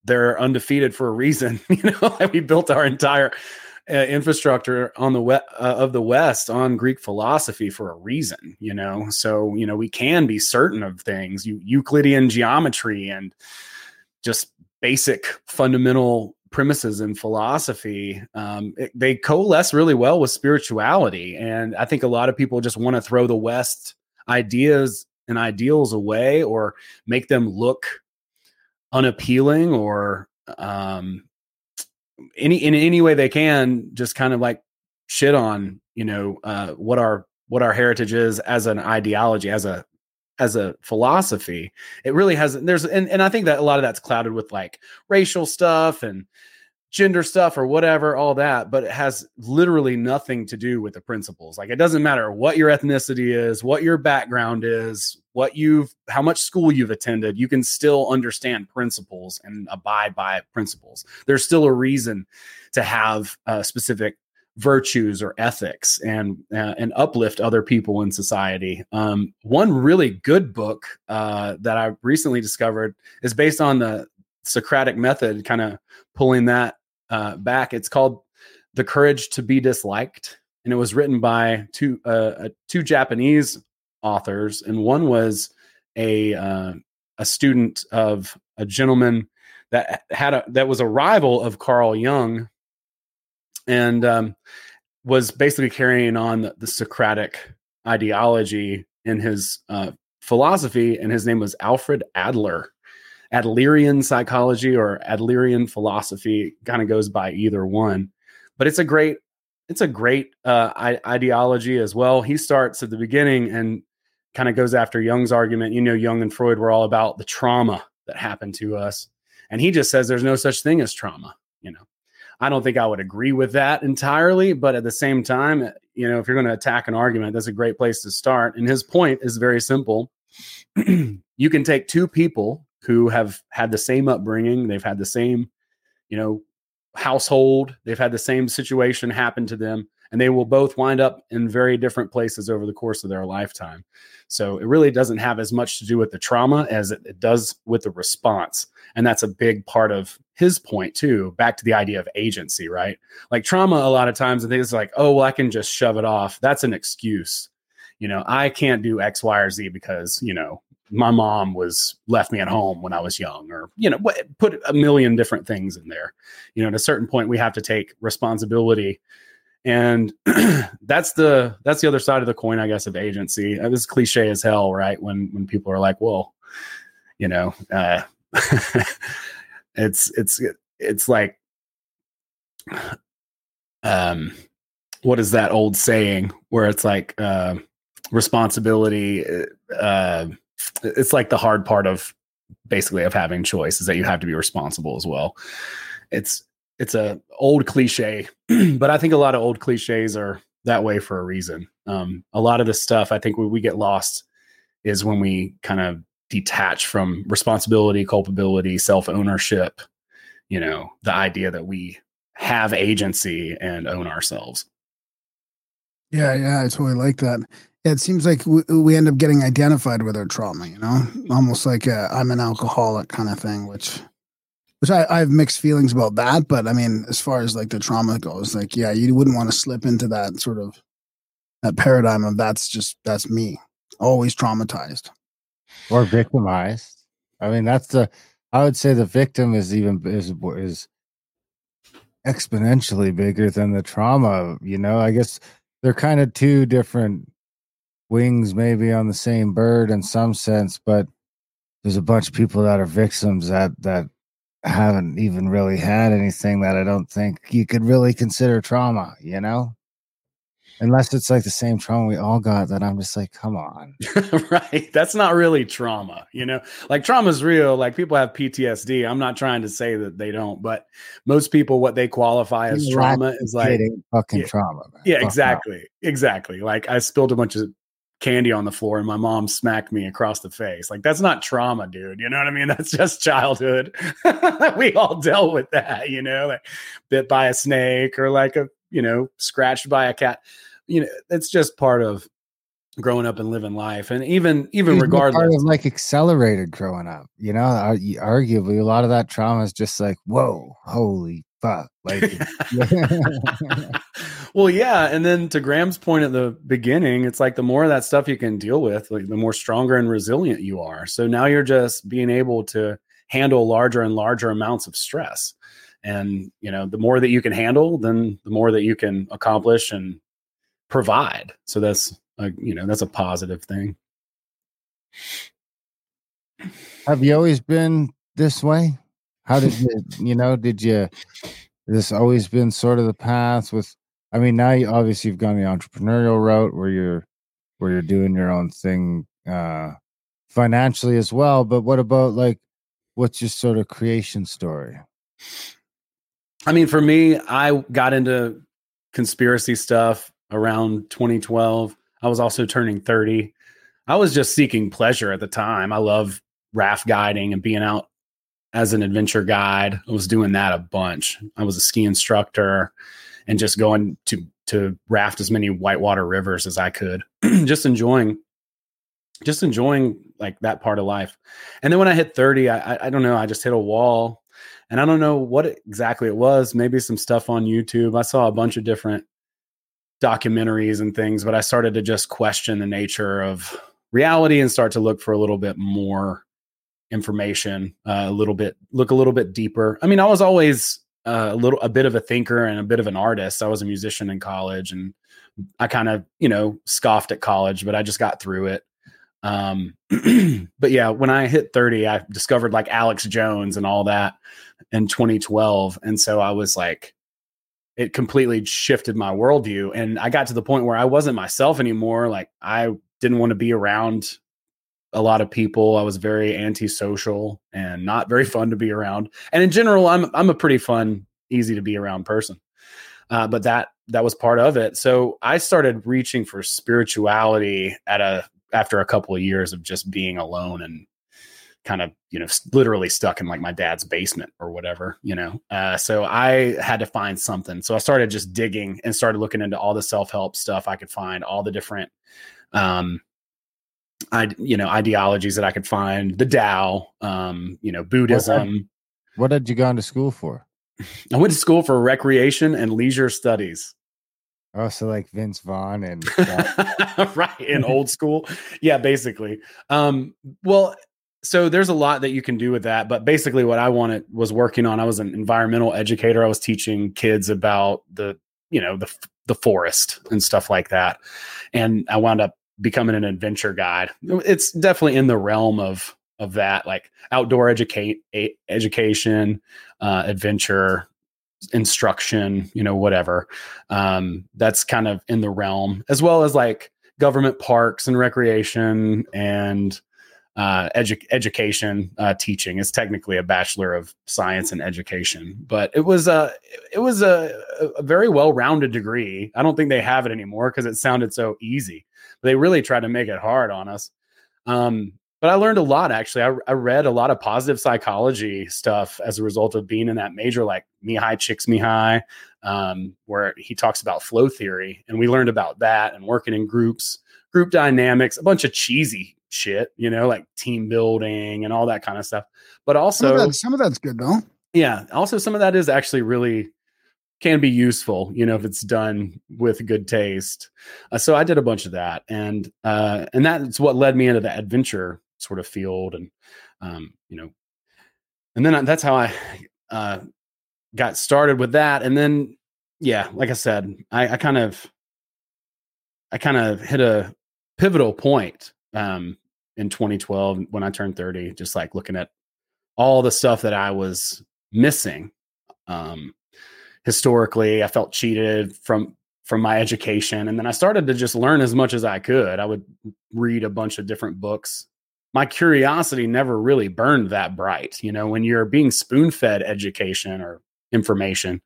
they're undefeated for a reason. You know, we built our entire uh, infrastructure on the we- uh, of the West on Greek philosophy for a reason, you know. So you know we can be certain of things. You Euclidean geometry and just basic fundamental premises in philosophy um, it- they coalesce really well with spirituality and i think a lot of people just want to throw the west ideas and ideals away or make them look unappealing or um, any in any way they can just kind of like shit on you know uh, what our what our heritage is as an ideology as a as a philosophy. It really has there's and, and i think that a lot of that's clouded with like racial stuff and gender stuff or whatever all that but it has literally nothing to do with the principles like it doesn't matter what your ethnicity is what your background is what you've how much school you've attended you can still understand principles and abide by principles there's still a reason to have uh, specific virtues or ethics and uh, and uplift other people in society. Um, one really good book uh, that I recently discovered is based on the Socratic method, kind of pulling that uh, back. It's called "The Courage to Be Disliked," and it was written by two uh, uh, two Japanese authors, and one was a uh, a student of a gentleman that had a that was a rival of Carl Jung and um, was basically carrying on the, the Socratic ideology in his uh, philosophy, and his name was Alfred Adler. Adlerian psychology or Adlerian philosophy kind of goes by either one, but it's a great it's a great uh, ideology as well. He starts at the beginning and kind of goes after Jung's argument. You know, Jung and Freud were all about the trauma that happened to us, and he just says there's no such thing as trauma. You know, I don't think I would agree with that entirely, but at the same time, you know, if you're going to attack an argument, that's a great place to start. And his point is very simple. you can take two people who have had the same upbringing, they've had the same, you know, household, they've had the same situation happen to them, and they will both wind up in very different places over the course of their lifetime. So it really doesn't have as much to do with the trauma as it, it does with the response. And that's a big part of his point too, back to the idea of agency, right? Like trauma, a lot of times I think it's like, oh, well, I can just shove it off. That's an excuse. You know, I can't do X, Y, or Z because, you know, my mom was left me at home when I was young, or you know, put a million different things in there. You know, at a certain point, we have to take responsibility, and that's the that's the other side of the coin, I guess, of agency. This was cliche as hell, right? When when people are like, "Well, you know, uh, it's it's it's like." Um, what is that old saying where it's like uh, responsibility? Uh, it's like the hard part of basically of having choice is that you have to be responsible as well. It's it's a old cliche, but I think a lot of old cliches are that way for a reason. Um, a lot of the stuff I think we get lost is when we kind of detach from responsibility, culpability, self ownership. You know, the idea that we have agency and own ourselves. Yeah, yeah, I totally like that. It seems like we, we end up getting identified with our trauma, you know, mm-hmm. almost like i I'm an alcoholic kind of thing, which, which I, I have mixed feelings about that. But I mean, as far as like the trauma goes, like, yeah, you wouldn't want to slip into that sort of that paradigm of that's just that's me, always traumatized. or victimized. I mean, that's the. I would say the victim is even is is exponentially bigger than the trauma. You know, I guess they're kind of two different wings, maybe on the same bird in some sense, but there's a bunch of people that are victims that that haven't even really had anything that I don't think you could really consider trauma. You know. Unless it's like the same trauma we all got, that I'm just like, come on. right. That's not really trauma, you know. Like trauma is real. Like people have PTSD. I'm not trying to say that they don't, but most people what they qualify as trauma is like fucking yeah. trauma. Man. Yeah, Fuck exactly. Exactly. Like I spilled a bunch of candy on the floor and my mom smacked me across the face. Like that's not trauma, dude. You know what I mean? That's just childhood. we all dealt with that, you know, like bit by a snake or like a, you know, scratched by a cat. You know, it's just part of growing up and living life. And even even Usually part regardless of like accelerated growing up, you know, uh, ar- arguably a lot of that trauma is just like, whoa, holy fuck. Like, well, yeah, and then to Graham's point at the beginning, it's like the more of that stuff you can deal with, like the more stronger and resilient you are. So now you're just being able to handle larger and larger amounts of stress. And, you know, the more that you can handle, then the more that you can accomplish and provide. So that's a, you know, that's a positive thing. have you always been this way? How did you, you know, did you, this always been sort of the path with, I mean, now you obviously you've gone the entrepreneurial route where you're, where you're doing your own thing, uh, financially as well. But what about like, what's your sort of creation story? I mean, for me, I got into conspiracy stuff around 2012. I was also turning 30. I was just seeking pleasure at the time. I love raft guiding and being out as an adventure guide. I was doing that a bunch. I was a ski instructor and just going to to raft as many whitewater rivers as I could. just enjoying just enjoying like that part of life. And then when I hit 30, I, I don't know, I just hit a wall and I don't know what exactly it was. Maybe some stuff on YouTube. I saw a bunch of different documentaries and things, but I started to just question the nature of reality and start to look for a little bit more information, uh, a little bit look a little bit deeper. I mean, I was always a little a bit of a thinker and a bit of an artist. I was a musician in college, and I kind of you know scoffed at college, but I just got through it. Um, but yeah, when I hit 30, I discovered like Alex Jones and all that in 2012. And so I was like, it completely shifted my worldview. And I got to the point where I wasn't myself anymore. Like I didn't want to be around a lot of people. I was very antisocial and not very fun to be around. And in general, I'm I'm a pretty fun, easy to be around person. Uh, but that that was part of it. So I started reaching for spirituality at a after a couple of years of just being alone and kind of you know literally stuck in like my dad's basement or whatever you know uh, so i had to find something so i started just digging and started looking into all the self-help stuff i could find all the different um i you know ideologies that i could find the Tao, um you know buddhism. What had you gone to school for? i went to school for recreation and leisure studies. Oh, so like Vince Vaughn and right in old school? Yeah basically. Um well so there's a lot that you can do with that but basically what i wanted was working on i was an environmental educator. I was teaching kids about the you know the the forest and stuff like that. And i wound up becoming an adventure guide. It's definitely in the realm of of that like outdoor educate education uh adventure instruction you know whatever. Um that's kind of in the realm as well as like government parks and recreation and uh edu- education uh teaching. Is technically a bachelor of science and education but it was a it was a, a very well-rounded degree. I don't think they have it anymore because it sounded so easy they really tried to make it hard on us um but I learned a lot actually. I, I read a lot of positive psychology stuff as a result of being in that major, like Mihaly Csikszentmihalyi, um, where he talks about flow theory, and we learned about that and working in groups, group dynamics, a bunch of cheesy shit, you know, like team building and all that kind of stuff. But Some also, of, that, some of that's good though. yeah, also some of that is actually really can be useful, you know, if it's done with good taste. Uh, so I did a bunch of that, and uh, and that's what led me into the adventure sort of field, and um, you know, and then I, that's how I uh, got started with that, and then yeah, like I said, I, I kind of I kind of hit a pivotal point um, in 2012 when I turned 30, just like looking at all the stuff that I was missing. Um, historically, I felt cheated from from my education, and then I started to just learn as much as I could. I would read a bunch of different books. My curiosity never really burned that bright. You know, when you're being spoon fed education or information,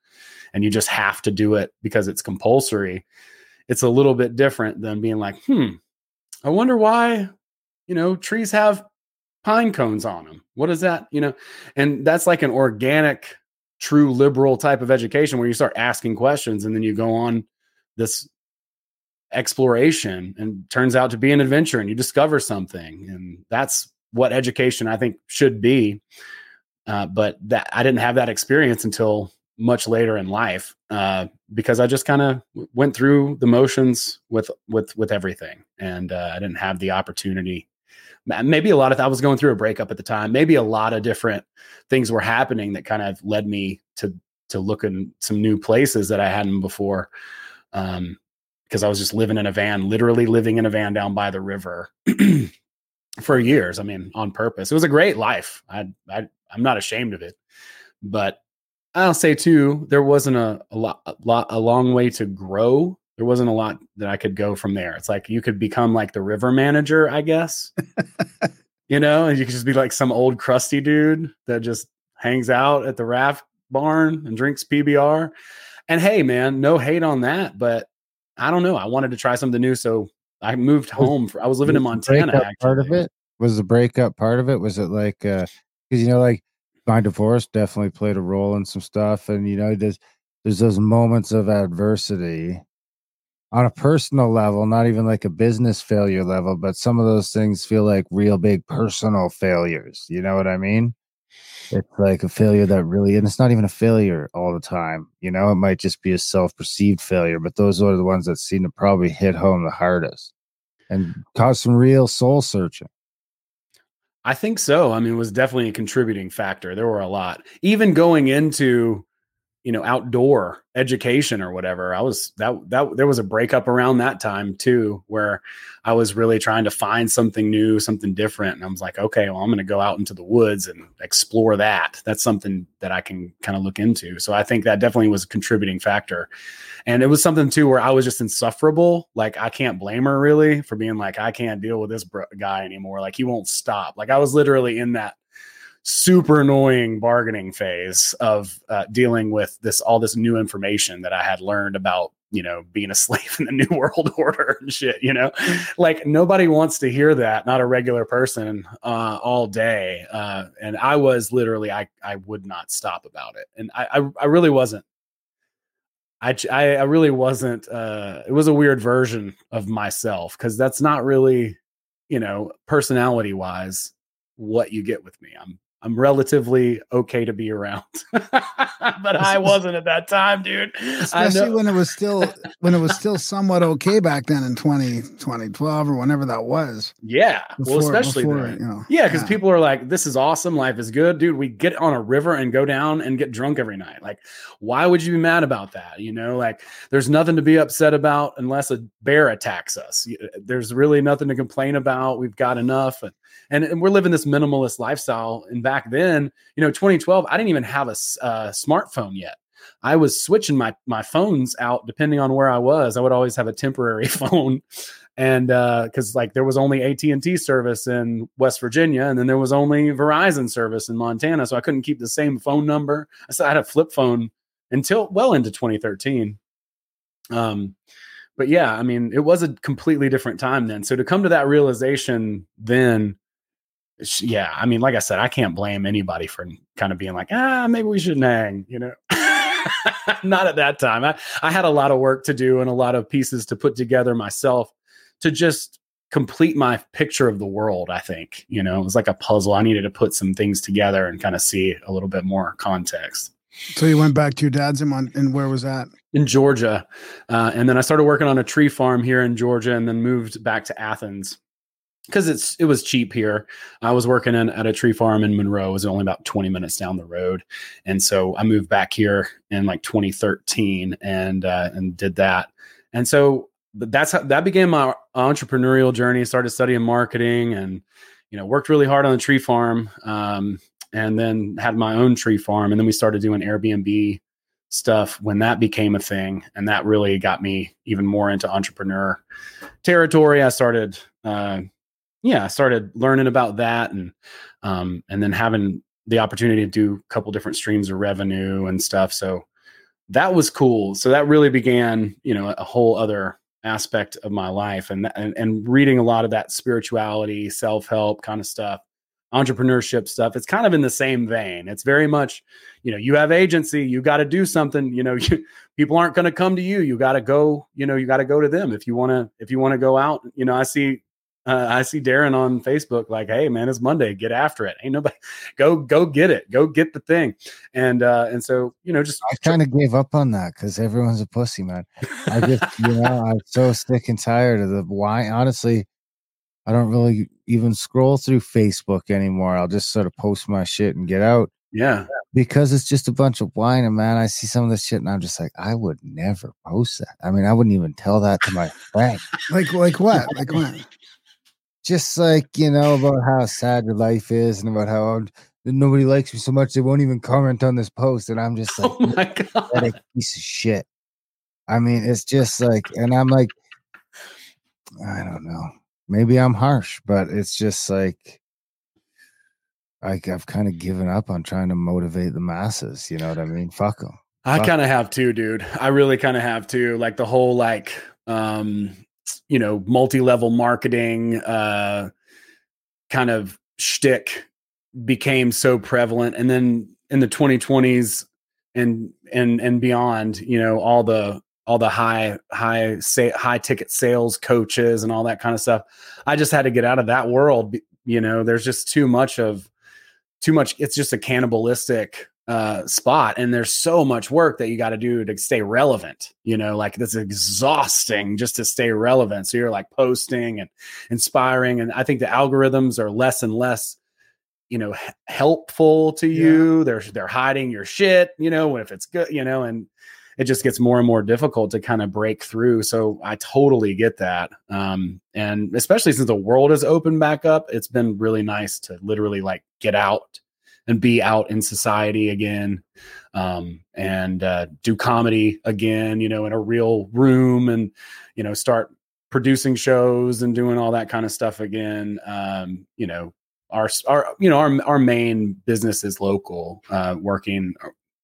and you just have to do it because it's compulsory, it's a little bit different than being like, hmm, I wonder why, you know, trees have pine cones on them. What is that? You know, and that's like an organic, true liberal type of education where you start asking questions and then you go on this exploration and turns out to be an adventure and you discover something. And that's what education I think should be. Uh, but that I didn't have that experience until much later in life uh, because I just kind of went through the motions with with with everything, and uh, I didn't have the opportunity. Ma- Maybe a lot of I was going through a breakup at the time. Maybe a lot of different things were happening that kind of led me to to look in some new places that I hadn't before. Um, because I was just living in a van, literally living in a van down by the river for years. I mean, on purpose. It was a great life. I, I I'm not ashamed of it, but I'll say too, there wasn't a, a lot, a lot, a long way to grow. There wasn't a lot that I could go from there. It's like you could become like the river manager, I guess. you know, and you could just be like some old crusty dude that just hangs out at the raft barn and drinks PBR. And hey, man, no hate on that, but I don't know. I wanted to try something new, so I moved home. For, I was living in Was the Montana. Part of it was the breakup part of it. Was it like uh, because you know, like my divorce definitely played a role in some stuff, and you know, there's there's those moments of adversity on a personal level, not even like a business failure level, but some of those things feel like real big personal failures. You know what I mean? It's like a failure that really, and it's not even a failure all the time. You know, it might just be a self perceived failure, but those are the ones that seem to probably hit home the hardest and cause some real soul searching. I think so. I mean, it was definitely a contributing factor. There were a lot. Even going into, you know, outdoor education or whatever. I was that that there was a breakup around that time too, where I was really trying to find something new, something different. And I was like, okay, well, I'm going to go out into the woods and explore that. That's something that I can kind of look into. So I think that definitely was a contributing factor. And it was something too where I was just insufferable. Like I can't blame her really for being like, I can't deal with this bro- guy anymore. Like he won't stop. Like I was literally in that super annoying bargaining phase of uh, dealing with this all this new information that I had learned about you know, being a slave in the New World Order and shit, you know? Like nobody wants to hear that, not a regular person, uh, all day. Uh, and I was literally, I, I would not stop about it. And I, I, I really wasn't. I, I, I really wasn't, uh, it was a weird version of myself because that's not really, you know, personality wise, what you get with me. I'm I'm relatively okay to be around. but I wasn't at that time, dude. Especially when it was still when it was still somewhat okay back then in 20, 2012 or whenever that was. yeah. well, especially before, you know, Yeah, because yeah. people are like, this is awesome. Life is good. Dude, we get on a river and go down and get drunk every night. Like, why would you be mad about that? You know, like there's nothing to be upset about unless a bear attacks us. There's really nothing to complain about. We've got enough. And, and, and we're living this minimalist lifestyle. And back then, you know, 2012, I didn't even have a uh, smartphone yet. I was switching my my phones out depending on where I was. I would always have a temporary phone, and because like there was only AT and T service in West Virginia, and then there was only Verizon service in Montana, so I couldn't keep the same phone number. So I had a flip phone until well into 2013. Um, but yeah, I mean, it was a completely different time then. So to come to that realization then, yeah, I mean, like I said, I can't blame anybody for kind of being like, ah, maybe we shouldn't hang, you know. Not at that time. I, I had a lot of work to do and a lot of pieces to put together myself to just complete my picture of the world. I think, you know, it was like a puzzle. I needed to put some things together and kind of see a little bit more context So you went back to your dad's and, and where was that? in Georgia. Uh, and then I started working on a tree farm here in Georgia and then moved back to Athens because it's it was cheap here. I was working in, at a tree farm in Monroe. It was only about 20 minutes down the road. And so I moved back here in like 2013 and uh, and did that. And so that's how that began my entrepreneurial journey. Started studying marketing and you know worked really hard on the tree farm. Um, and then had my own tree farm. And then we started doing Airbnb stuff when that became a thing. And that really got me even more into entrepreneur territory. I started, uh, yeah, I started learning about that and, um, and then having the opportunity to do a couple different streams of revenue and stuff. So that was cool. So that really began, you know, a whole other aspect of my life and, and, and reading a lot of that spirituality, self-help kind of stuff entrepreneurship stuff it's kind of in the same vein it's very much you know you have agency you got to do something you know you, people aren't going to come to you you got to go you know you got to go to them if you want to if you want to go out you know i see uh, i see darren on facebook like hey man it's monday get after it ain't nobody go go get it go get the thing and uh and so you know just I kind of gave up on that because everyone's a pussy, man. I just, you know, I'm so sick and tired of the why. Honestly, I don't really even scroll through Facebook anymore. I'll just sort of post my shit and get out yeah because it's just a bunch of whine. And man, I see some of this shit and I'm just like, I would never post that. I mean, I wouldn't even tell that to my friend. Like like what? Like what? Just like, you know, about how sad your life is and about how I'm, nobody likes me so much they won't even comment on this post. And I'm just like, oh my god piece of shit. I mean, it's just like, and I'm like, I don't know. Maybe I'm harsh, but it's just like, like I've kind of given up on trying to motivate the masses. You know what I mean? Fuck them. I kind of have too, dude. I really kind of have too. Like the whole like um you know, multi-level marketing uh kind of shtick became so prevalent. And then in the 2020s and and and beyond, you know, all the all the high high say high ticket sales coaches and all that kind of stuff. I just had to get out of that world. You know, there's just too much of too much. It's just a cannibalistic uh, spot, and there's so much work that you got to do to stay relevant. You know, like that's exhausting just to stay relevant. So you're like posting and inspiring, and I think the algorithms are less and less you know h- helpful to you they're they're hiding your shit you know if it's good you know and it just gets more and more difficult to kind of break through so i totally get that um and especially since the world has opened back up it's been really nice to literally like get out and be out in society again um and uh do comedy again you know in a real room and you know start producing shows and doing all that kind of stuff again um you know our our you know our our main business is local uh working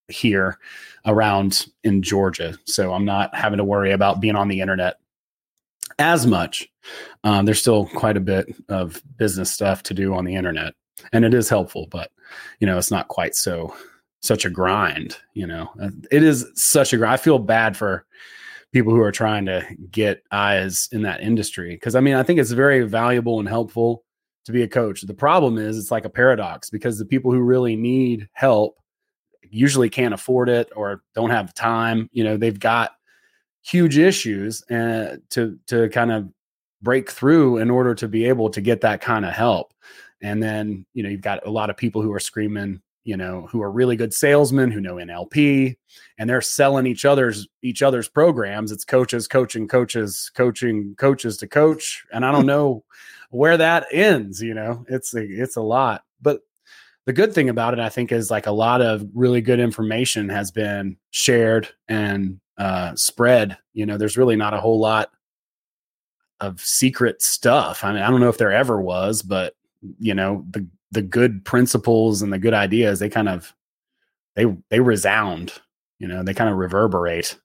here around in Georgia. So I'm not having to worry about being on the internet as much. Um, there's still quite a bit of business stuff to do on the internet, and it is helpful, but you know, it's not quite so such a grind. You know, Uh, it is such a grind. I feel bad for people who are trying to get eyes in that industry because I mean, I think it's very valuable and helpful to be a coach. The problem is it's like a paradox because the people who really need help usually can't afford it or don't have time. You know, they've got huge issues uh, to to kind of break through in order to be able to get that kind of help. And then, you know, you've got a lot of people who are screaming, you know, who are really good salesmen who know NLP and they're selling each other's each other's programs. It's coaches, coaching, coaches, coaching, coaches to coach. And I don't know where that ends, you know. It's a it's a lot. But the good thing about it, I think, is like a lot of really good information has been shared and uh, spread. You know, there's really not a whole lot of secret stuff. I mean, I don't know if there ever was, but you know, the the good principles and the good ideas, they kind of they they resound. You know, they kind of reverberate.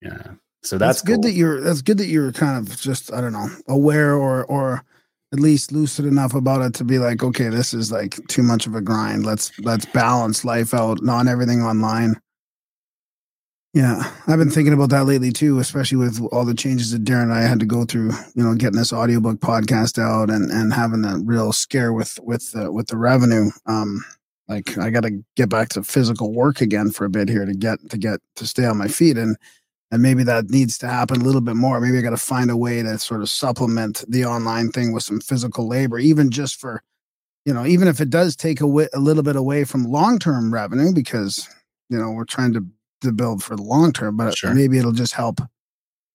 Yeah. So that's, that's good cool. that you're that's good that you're kind of just I don't know aware or or at least lucid enough about it to be like okay this is like too much of a grind let's let's balance life out not everything online yeah i've been thinking about that lately too especially with all the changes that darren and i had to go through you know getting this audiobook podcast out and and having that real scare with with the with the revenue um like i got to get back to physical work again for a bit here to get to get to stay on my feet and and maybe that needs to happen a little bit more. Maybe I got to find a way to sort of supplement the online thing with some physical labor, even just for, you know, even if it does take a, wi- a little bit away from long term revenue, because you know we're trying to to build for the long term, but Sure. maybe it'll just help,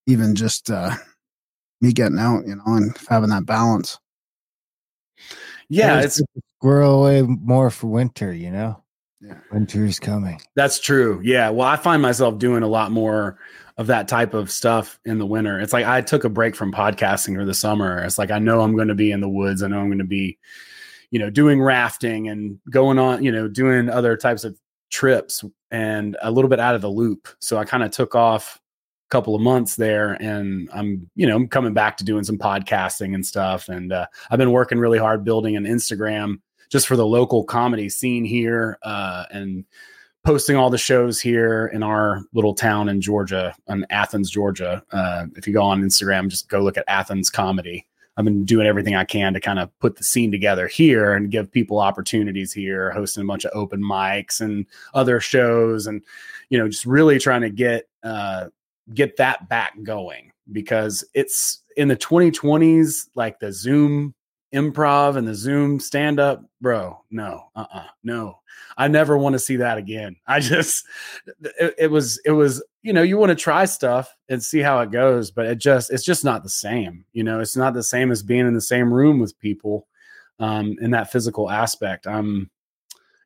even just uh me getting out, you know, and having that balance. yeah, Always it's squirrel away more for winter, you know? Yeah. Winter is coming. That's true. Yeah. Well, I find myself doing a lot more of that type of stuff in the winter. It's like I took a break from podcasting for the summer. It's like I know I'm going to be in the woods. I know I'm going to be, you know, doing rafting and going on, you know, doing other types of trips and a little bit out of the loop. So I kind of took off a couple of months there and I'm, you know, I'm coming back to doing some podcasting and stuff. And uh, I've been working really hard building an Instagram just for the local comedy scene here uh, and posting all the shows here in our little town in Georgia, in Athens, Georgia. Uh, if you go on Instagram, just go look at Athens Comedy. I've been doing everything I can to kind of put the scene together here and give people opportunities here, hosting a bunch of open mics and other shows, and you know, just really trying to get uh, get that back going because it's in the 2020s, like the Zoom improv and the Zoom stand up, bro. No, uh, uh no. I never want to see that again. I just, it, it was, it was, you know, you want to try stuff and see how it goes, but it just, it's just not the same. You know, it's not the same as being in the same room with people um, in that physical aspect. I'm,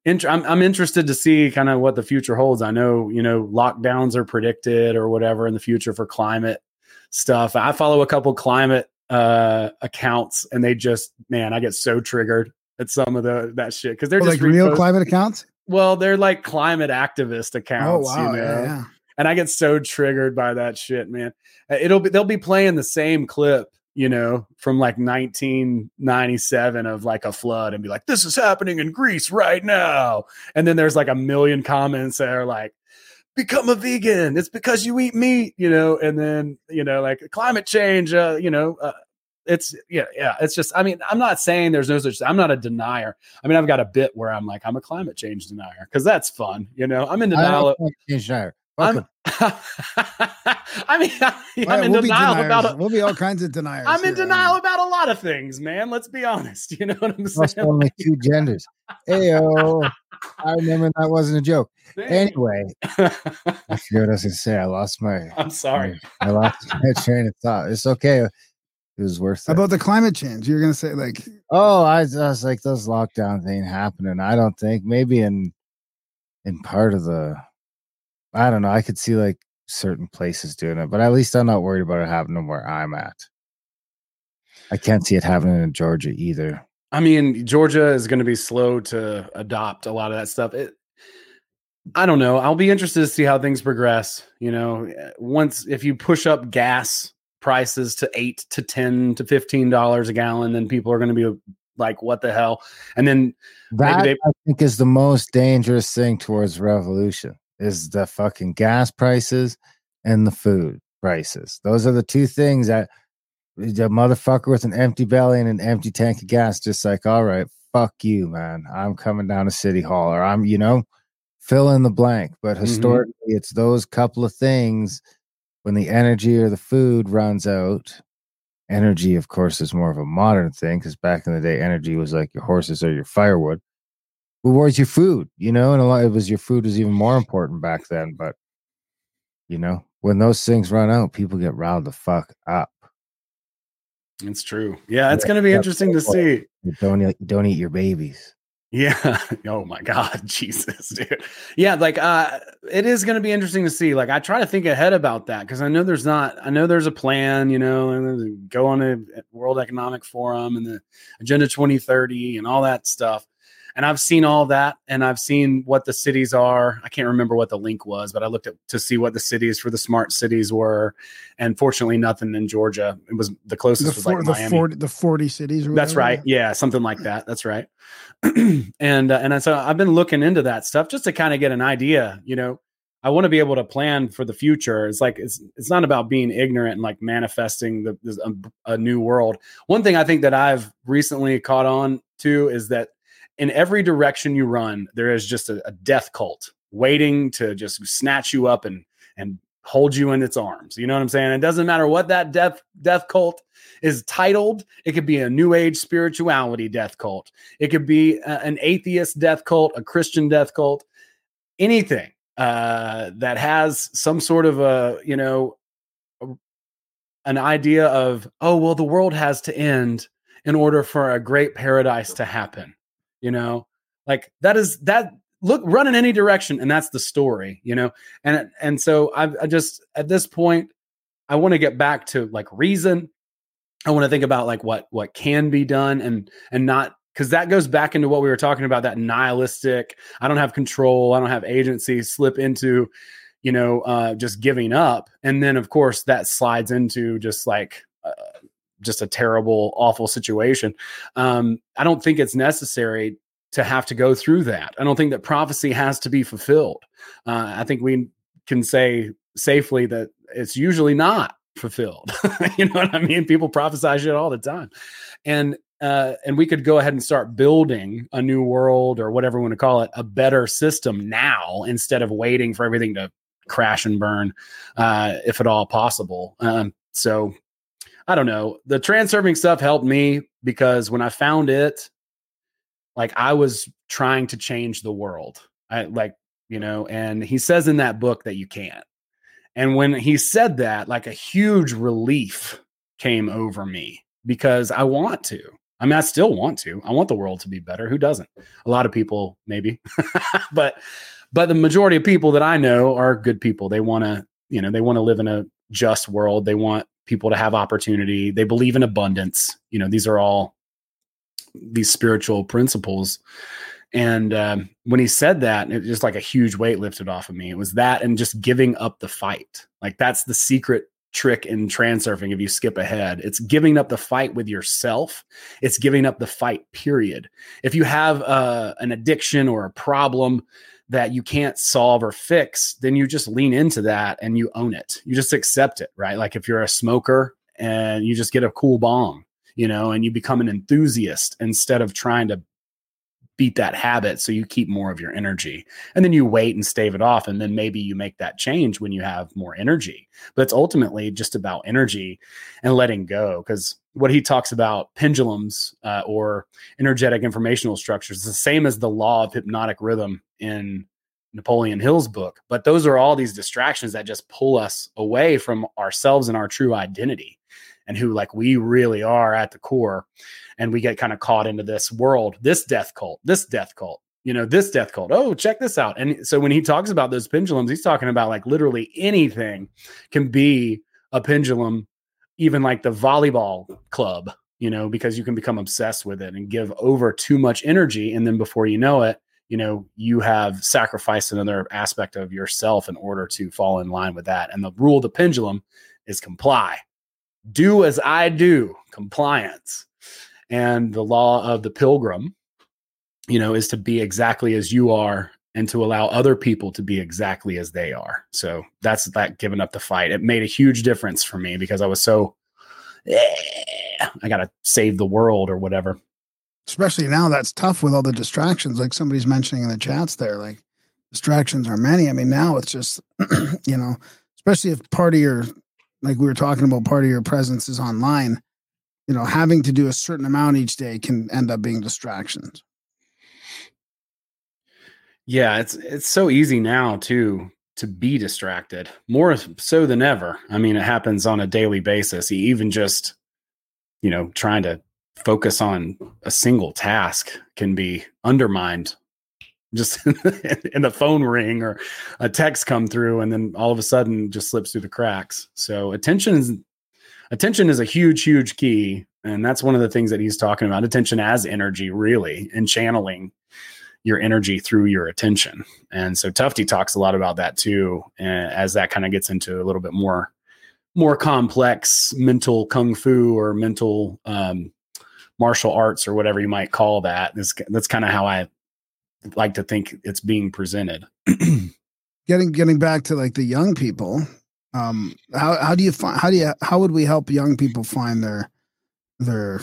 int- I'm, I'm interested to see kind of what the future holds. I know, you know, lockdowns are predicted or whatever in the future for climate stuff. I follow a couple climate uh accounts and they just man i get so triggered at some of the that shit because they're Oh, just like real climate accounts. well they're like climate activist Oh accounts wow, you know yeah, yeah. and i get so triggered by that shit man Uh, it'll be they'll be playing the same clip you know from like 1997 of like a flood and be like this is happening in greece right now and then there's like a million comments that are like become a vegan it's because you eat meat you know and then you know like climate change uh you know uh, it's yeah yeah it's just i mean i'm not saying there's no such i'm not a denier i mean i've got a bit where i'm like i'm a climate change denier because that's fun you know i'm in denial don't think Change Shire. Fuck I'm. I mean, I'm Right, in we'll denial about. A, we'll be all kinds of deniers. I'm in here. denial about a lot of things, man. Let's be honest. You know what I'm saying? only two genders. Heyo. I remember that wasn't a joke. Anyway, I forget what I was going to say. I lost my. I'm sorry. I lost my train of thought. It's okay. It was worth it. About the climate change, you're gonna say like oh, I, was- I was like, those lockdowns ain't happening. I don't think. Maybe in in part of the, I don't know. I could see like certain places doing it, but at least I'm not worried about it happening where I'm at. I can't see it happening in Georgia either. I mean, Georgia is going to be slow to adopt a lot of that stuff. It, I don't know. I'll be interested to see how things progress. You know, uh, once if you push up gas prices to eight to ten to fifteen dollars a gallon, then people are going to be like, "What the hell?" And then That they- I think is the most dangerous thing towards revolution is the fucking gas prices and the food prices. Those are the two things that the motherfucker with an empty belly and an empty tank of gas, just like, all right, fuck you, man. I'm coming down to City Hall, or I'm, you know, fill in the blank. But Mhm. historically, it's those couple of things when the energy or the food runs out. Energy, of course, is more of a modern thing because back in the day, energy was like your horses or your firewood. But where's your food? You know, and a lot it was your food was even more important back then. But you know, when those things run out, people get riled the fuck up. It's true. Yeah, it's Yeah, going to be interesting to see. Don't eat, don't eat your babies. Yeah. Oh my God, Jesus, dude. Yeah, like uh it is gonna be interesting to see. Like I try to think ahead about that because I know there's not I know there's a plan, you know, and go on a World Economic Forum and the Agenda 2030 and all that stuff. And I've seen all that and I've seen what the cities are. I can't remember what the link was, but I looked at to see what the cities for the smart cities were. And fortunately nothing in Georgia. It was the closest The, was four, like the Miami. forty the forty cities. Or That's right. Yeah, something like that. That's right. and uh, and so I've been looking into that stuff just to kind of get an idea. You know, I want to be able to plan for the future. It's like it's it's not about being ignorant and like manifesting the a, a new world. One thing I think that I've recently caught on to is that in every direction you run, there is just a, a death cult waiting to just snatch you up and and hold you in its arms. You know what I'm saying? It doesn't matter what that death death cult is titled. It could be a new age spirituality death cult. It could be a- an atheist death cult, a Christian death cult, anything uh, that has some sort of a, you know, an idea of, oh, well, the world has to end in order for a great paradise to happen. You know, like that is that look run in any direction and that's the story you know? And and so I, I just at this point i want to get back to like reason. I want to think about like what what can be done and and not because that goes back into what we were talking about that nihilistic i don't have control i don't have agency slip into you know uh just giving up. And then of course that slides into just like just a terrible awful situation um i don't think it's necessary to have to go through that. I don't think that prophecy has to be fulfilled. Uh, I think we can say safely that it's usually not fulfilled. you know what I mean? People prophesy shit all the time, and uh, and we could go ahead and start building a new world or whatever we want to call it, a better system now instead of waiting for everything to crash and burn, uh, if at all possible. Um, so I don't know. The transurfing stuff helped me because when I found it, like I was trying to change the world. I like, you know, and he says in that book that you can't. And when he said that, like a huge relief came over me because I want to. I mean, I still want to. I want the world to be better. Who doesn't? A lot of people, maybe, but but the majority of people that I know are good people. They want to, you know, they want to live in a just world. They want people to have opportunity. They believe in abundance. You know, these are all these spiritual principles. And um, when he said that, it was just like a huge weight lifted off of me. It was that and just giving up the fight. Like that's the secret trick in transurfing if you skip ahead. It's giving up the fight with yourself. It's giving up the fight, period. If you have uh, an addiction or a problem that you can't solve or fix, then you just lean into that and you own it. You just accept it, right? Like if you're a smoker and you just get a cool bong, you know, and you become an enthusiast instead of trying to beat that habit so you keep more of your energy. And then you wait and stave it off and then maybe you make that change when you have more energy. But it's ultimately just about energy and letting go because what he talks about pendulums uh, or energetic informational structures is the same as the law of hypnotic rhythm in napoleon hill's book. But those are all these distractions that just pull us away from ourselves and our true identity and who like we really are at the core and we get kind of caught into this world this death cult this death cult you know this death cult oh check this out and so when he talks about those pendulums he's talking about like literally anything can be a pendulum even like the volleyball club you know because you can become obsessed with it and give over too much energy and then before you know it you know, you have sacrificed another aspect of yourself in order to fall in line with that. And the rule of the pendulum is comply. Do as I do, compliance. And the law of the pilgrim, you know, is to be exactly as you are and to allow other people to be exactly as they are. So that's that giving up the fight. It made a huge difference for me because I was so "Eh, I got to save the world or whatever. Especially now, that's tough with all the distractions. Like somebody's mentioning in the chats there, like distractions are many. I mean, now it's just, you know, especially if part of your, like we were talking about, part of your presence is online. You know, having to do a certain amount each day can end up being distractions. Yeah, it's it's so easy now too to be distracted more so than ever. I mean, it happens on a daily basis. Even just you know trying to focus on a single task can be undermined just in the phone ring or a text come through and then all of a sudden just slips through the cracks so attention attention is a huge huge key and that's one of the things that he's talking about attention as energy really and channeling your energy through your attention and so Tufti talks a lot about that too as that kind of gets into a little bit more more complex mental kung fu or mental um, martial arts or whatever you might call that. That's, that's kind of how I like to think it's being presented. Getting getting back to like the young people, um, how how do you find how do you how would we help young people find their their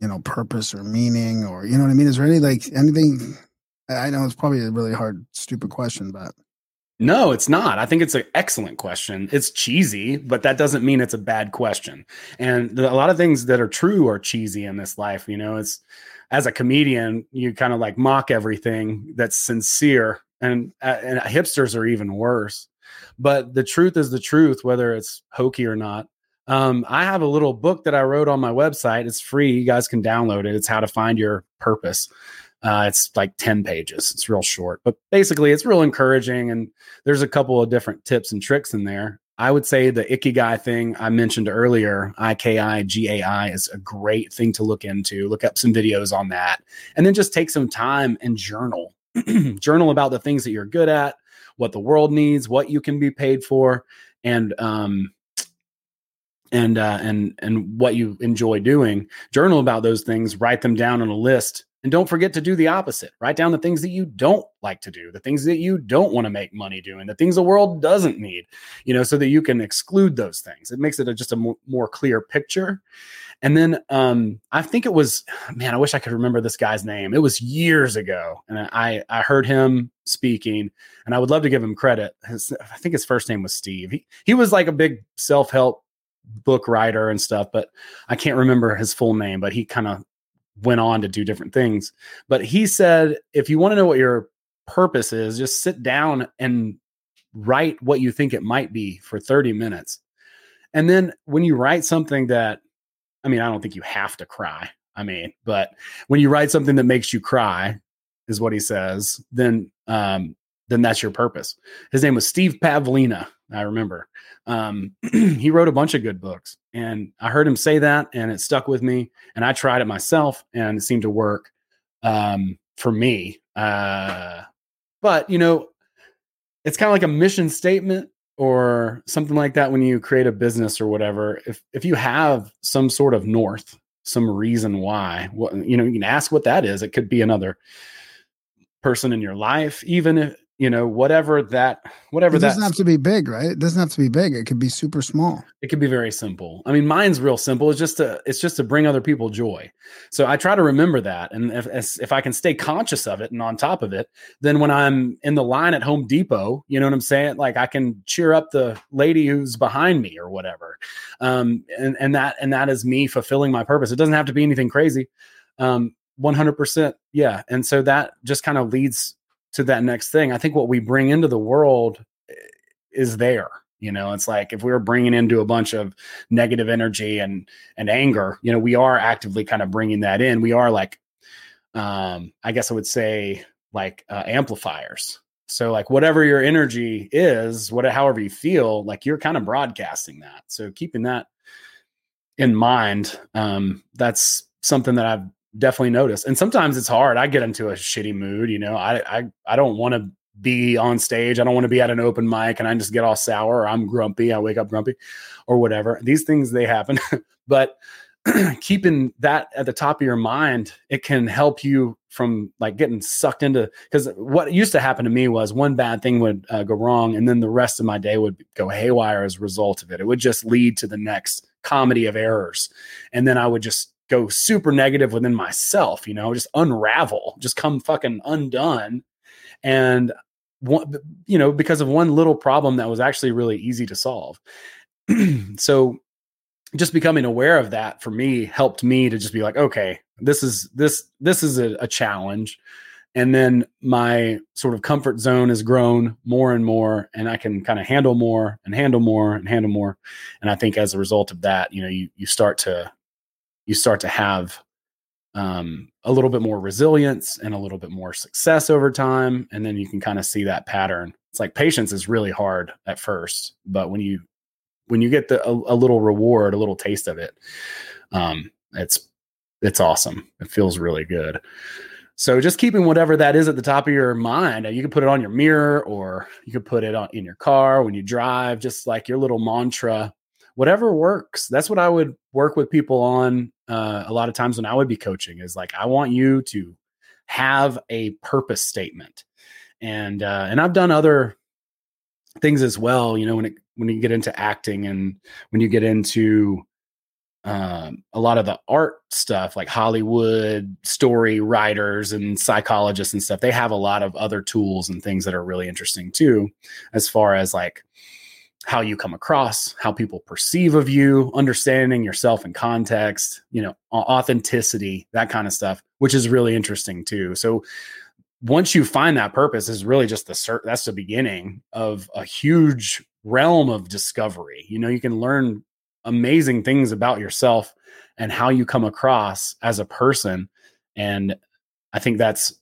you know purpose or meaning or you know what I mean? Is there any like anything? I know it's probably a really hard, stupid question, but No, it's not. I think it's an excellent question. It's cheesy, but that doesn't mean it's a bad question. And a lot of things that are true are cheesy in this life. You know, it's as a comedian, you kind of like mock everything that's sincere, and uh, and hipsters are even worse. But the truth is the truth, whether it's hokey or not. Um, I have a little book that I wrote on my website. It's free. You guys can download it. It's how to find your purpose. Uh, it's like 10 pages. It's real short, but basically it's real encouraging. And there's a couple of different tips and tricks in there. I would say the Ikigai thing I mentioned earlier, IKI, GAI, is a great thing to look into. Look up some videos on that. And then just take some time and journal. journal about the things that you're good at, what the world needs, what you can be paid for, and um, and uh, and and what you enjoy doing. Journal about those things. Write them down on a list and don't forget to do the opposite. Write down the things that you don't like to do, the things that you don't want to make money doing, the things the world doesn't need, you know, so that you can exclude those things. It makes it a, just a more, more clear picture. And then um, I think it was, man, I wish I could remember this guy's name. It was years ago. And I, I heard him speaking, and I would love to give him credit. His, I think his first name was Steve. He, he was like a big self help book writer and stuff, but I can't remember his full name, but he kind of went on to do different things. But he said, if you want to know what your purpose is, just sit down and write what you think it might be for 30 minutes. And then when you write something that, I mean, I don't think you have to cry. I mean, but when you write something that makes you cry, is what he says, then um, then that's your purpose. His name was Steve Pavlina. I remember. Um, he wrote a bunch of good books, and I heard him say that, and it stuck with me. And I tried it myself, and it seemed to work um, for me. Uh, but you know, it's kind of like a mission statement or something like that when you create a business or whatever. If if you have some sort of north, some reason why, you know, you can ask what that is. It could be another person in your life, even if you know whatever that whatever it that doesn't have to be big, right? It doesn't have to be big. It could be super small. it could be very simple. I mean mine's real simple. It's just to it's just to bring other people joy. So i try to remember that. And if if i can stay conscious of it and on top of it then when i'm in the line at home depot you know what i'm saying? Like i can cheer up the lady who's behind me or whatever. Um and and that and that is me fulfilling my purpose. It doesn't have to be anything crazy. Um 100% yeah. And so that just kind of leads to that next thing i think what we bring into the world eh, is there you know? It's like if we were bringing into a bunch of negative energy and and anger you know we are actively kind of bringing that in. We are like um i guess i would say like uh, amplifiers. So like whatever your energy is what however you feel like you're kind of broadcasting that. So keeping that in mind um that's something that i've definitely notice. And sometimes it's hard. I get into a shitty mood, you know. I I I don't want to be on stage. I don't want to be at an open mic and I just get all sour or I'm grumpy. I wake up grumpy or whatever. These things they happen. but keeping that at the top of your mind, it can help you from like getting sucked into because what used to happen to me was one bad thing would uh, go wrong and then the rest of my day would go haywire as a result of it. It would just lead to the next comedy of errors. And then I would just go super negative within myself, you know, just unravel, just come fucking undone. And one, you know, because of one little problem that was actually really easy to solve. so just becoming aware of that for me helped me to just be like, okay, this is this this is a, a challenge. And then my sort of comfort zone has grown more and more, and I can kind of handle more and handle more and handle more. And I think as a result of that, you know, you you start to you start to have um, a little bit more resilience and a little bit more success over time, and then you can kind of see that pattern. It's like patience is really hard at first, but when you when you get the a, a little reward, a little taste of it, um, it's it's awesome. It feels really good. So just keeping whatever that is at the top of your mind, you can put it on your mirror or you can put it on in your car when you drive, just like your little mantra, whatever works. That's what I would work with people on uh, a lot of times when I would be coaching is like, I want you to have a purpose statement. And, uh, and I've done other things as well, you know, when it, when you get into acting and when you get into um, a lot of the art stuff like hollywood story writers and psychologists and stuff they have a lot of other tools and things that are really interesting too as far as like how you come across how people perceive of you understanding yourself in context you know authenticity that kind of stuff which is really interesting too so once you find that purpose is really just the cert that's the beginning of a huge realm of discovery. You know, you can learn amazing things about yourself and how you come across as a person. And I think that's,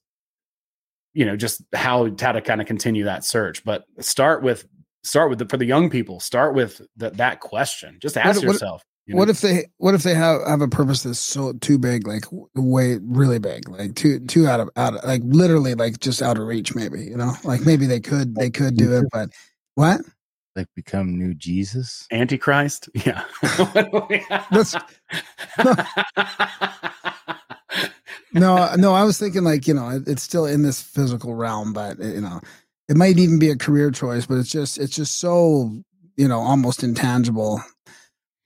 you know, just how, how to kind of continue that search. But start with, start with the, for the young people, start with the, that question. Just ask What- what- yourself. you know? What if they what if they have have a purpose that's so too big, like way really big, like too too out of out of like literally like just out of reach, maybe you know, like maybe they could they could do it, but what? Like become new Jesus. Antichrist? Yeah. That's- No, no, I was thinking like you know it, it's still in this physical realm, but you know it might even be a career choice, but it's just it's just so you know almost intangible.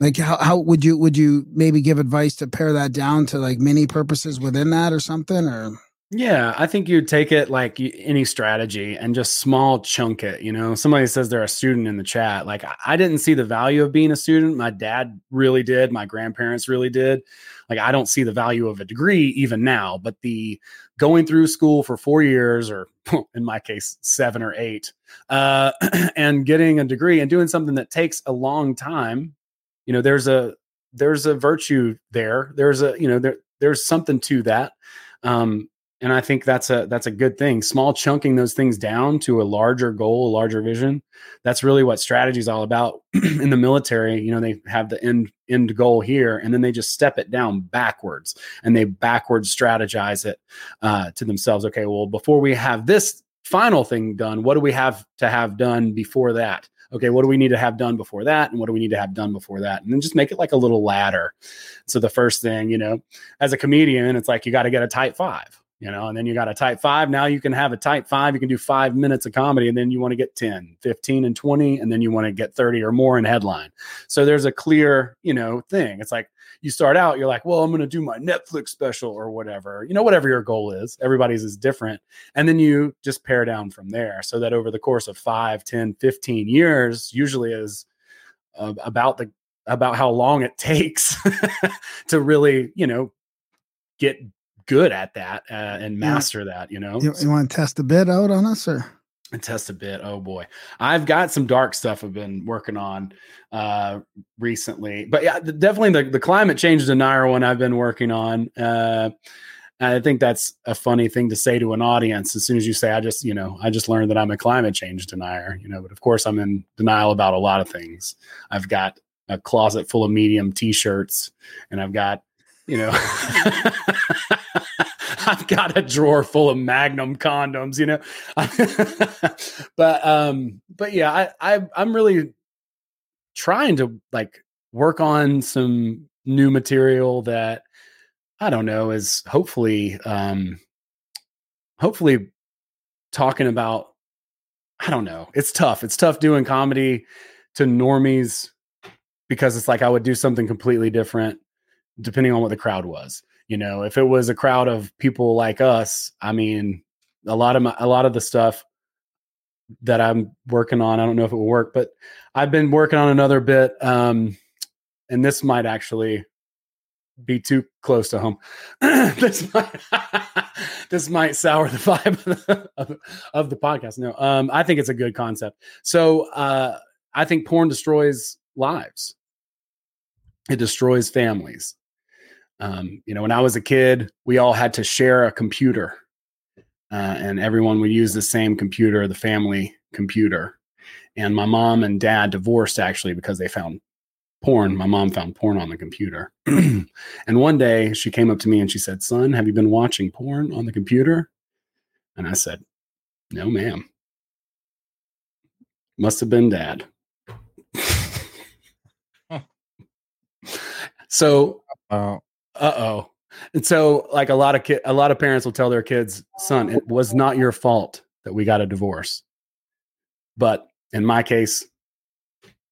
Like how how would you would you maybe give advice to pare that down to like many purposes within that or something or Yeah, I think you'd take it like any strategy and just small chunk it. You know, somebody says they're a student in the chat. Like, I- I didn't see the value of being a student. My dad really did. My grandparents really did. Like, I don't see the value of a degree even now, but the going through school for four years, or in my case, seven or eight, uh, and getting a degree and doing something that takes a long time, you know, there's a there's a virtue there. There's a you know there there's something to that. Um, and I think that's a that's a good thing. Small chunking those things down to a larger goal, a larger vision. That's really what strategy is all about. In the military, you know, they have the end end goal here, and then they just step it down backwards, and they backwards strategize it uh, to themselves. Okay, well, before we have this final thing done, what do we have to have done before that? Okay, what do we need to have done before that, and what do we need to have done before that, and then just make it like a little ladder. So the first thing, you know, as a comedian, it's like you got to get a tight five you know, and then you got a type five. Now you can have a type five. You can do five minutes of comedy, and then you want to get 10, 15, and 20, and then you want to get 30 or more in headline. So there's a clear, you know, thing. It's like you start out, you're like, well, I'm going to do my Netflix special or whatever, you know, whatever your goal is. Everybody's is different. And then you just pare down from there so that over the course of five, 10, 15 years, usually is uh, about the about how long it takes to really, you know, get good at that uh, and master that, you know, you, you want to test a bit out on us or and test a bit. Oh boy, I've got some dark stuff I've been working on uh, recently, but yeah, definitely the, the climate change denier one I've been working on. Uh, I think that's a funny thing to say to an audience. As soon as you say, "I just, you know, I just learned that I'm a climate change denier," you know, but of course I'm in denial about a lot of things. I've got a closet full of medium T-shirts, and I've got you know, I've got a drawer full of Magnum condoms, you know, but um, but yeah, I, I I'm really trying to like work on some new material that I don't know is hopefully um hopefully talking about I don't know. It's tough. It's tough doing comedy to normies because it's like I would do something completely different depending on what the crowd was. You know, if it was a crowd of people like us, I mean, a lot of my, a lot of the stuff that I'm working on, I don't know if it will work, but I've been working on another bit um and this might actually be too close to home. this might this might sour the vibe of the, of, of the podcast. No, um, I think it's a good concept. So uh, I think porn destroys lives. It destroys families. Um, you know, when I was a kid, we all had to share a computer, uh, and everyone would use the same computer, the family computer. And my mom and dad divorced actually because they found porn. My mom found porn on the computer. and one day she came up to me and she said, Son, have you been watching porn on the computer? And I said, No, ma'am. Must have been dad. so, Oh, uh oh. And so, like a lot of ki- a lot of parents will tell their kids, "Son, it was not your fault that we got a divorce." But in my case,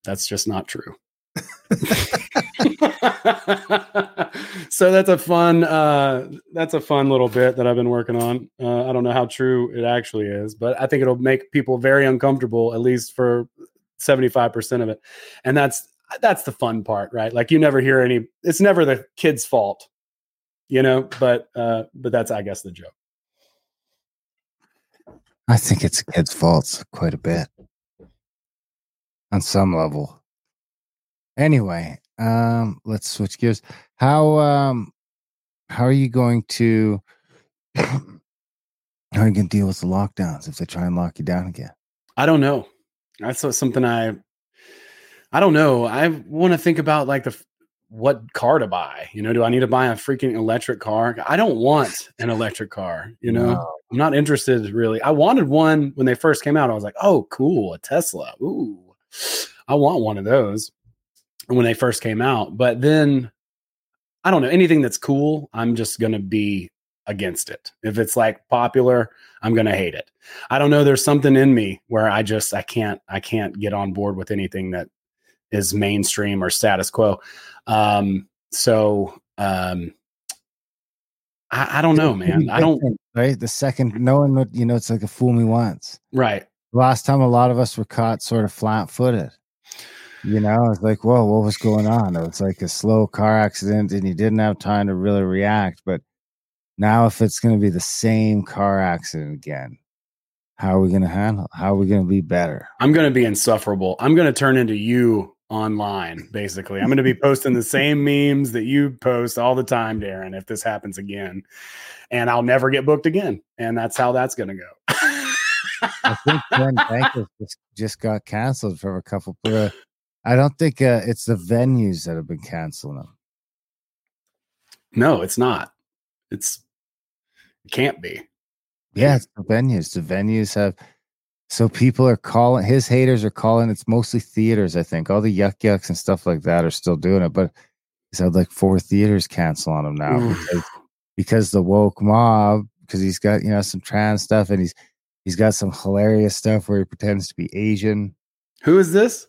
that's just not true. so that's a fun uh that's a fun little bit that i've been working on uh, i don't know how true it actually is but i think it'll make people very uncomfortable at least for 75% of it and that's that's the fun part right like you never hear any it's never the kid's fault you know but uh but that's i guess the joke I think it's a kid's fault quite a bit on some level. Anyway, um, let's switch gears. How um, how are you going to how are you going to deal with the lockdowns if they try and lock you down again? I don't know. That's something I I don't know. I want to think about like the what car to buy. You know, do I need to buy a freaking electric car? I don't want an electric car, you know. No. I'm not interested really. I wanted one when they first came out. I was like, "Oh, cool, a Tesla. Ooh. I want one of those." When they first came out, but then I don't know, anything that's cool, I'm just going to be against it. If it's like popular, I'm going to hate it. I don't know. There's something in me where I just I can't I can't get on board with anything that is mainstream or status quo. Um, so um, I, I don't know, man. I don't. right. The second, no one would, you know, it's like a fool me once. Right. Last time, a lot of us were caught sort of flat footed. You know, it's like, whoa, what was going on? It was like a slow car accident and you didn't have time to really react. But now, if it's going to be the same car accident again, how are we going to handle? How are we going to be better? I'm going to be insufferable. I'm going to turn into you online, basically. I'm going to be posting the same memes that you post all the time, Darren, if this happens again. And I'll never get booked again. And that's how that's going to go. I think Ben Bankas just, just got canceled from a couple. Uh, I don't think uh, it's the venues that have been canceling them. no, it's not. It's, it can't be. Yeah, it's the venues. The venues have so people are calling his haters are calling it's mostly theaters, I think. All the Yuk Yuk's and stuff like that are still doing it, but he's had like four theaters cancel on him now because, because the woke mob, because he's got, you know, some trans stuff and he's he's got some hilarious stuff where he pretends to be Asian. Who is this?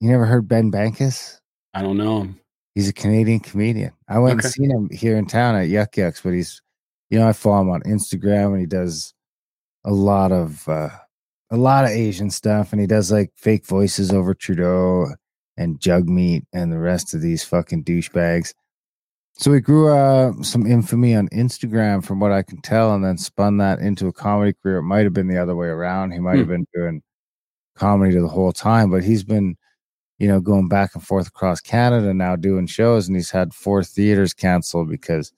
You never heard Ben Bankas? I don't know him. He's a Canadian comedian. I went Okay. and seen him here in town at Yuk Yuk's, but he's, you know, I follow him on Instagram and he does a lot of, uh, a lot of Asian stuff and he does like fake voices over Trudeau and Jagmeet and the rest of these fucking douchebags. So he grew uh, some infamy on Instagram from what I can tell and then spun that into a comedy career. It might have been the other way around. He might have been doing comedy the whole time, but he's been you know, going back and forth across Canada now doing shows, and he's had four theaters canceled because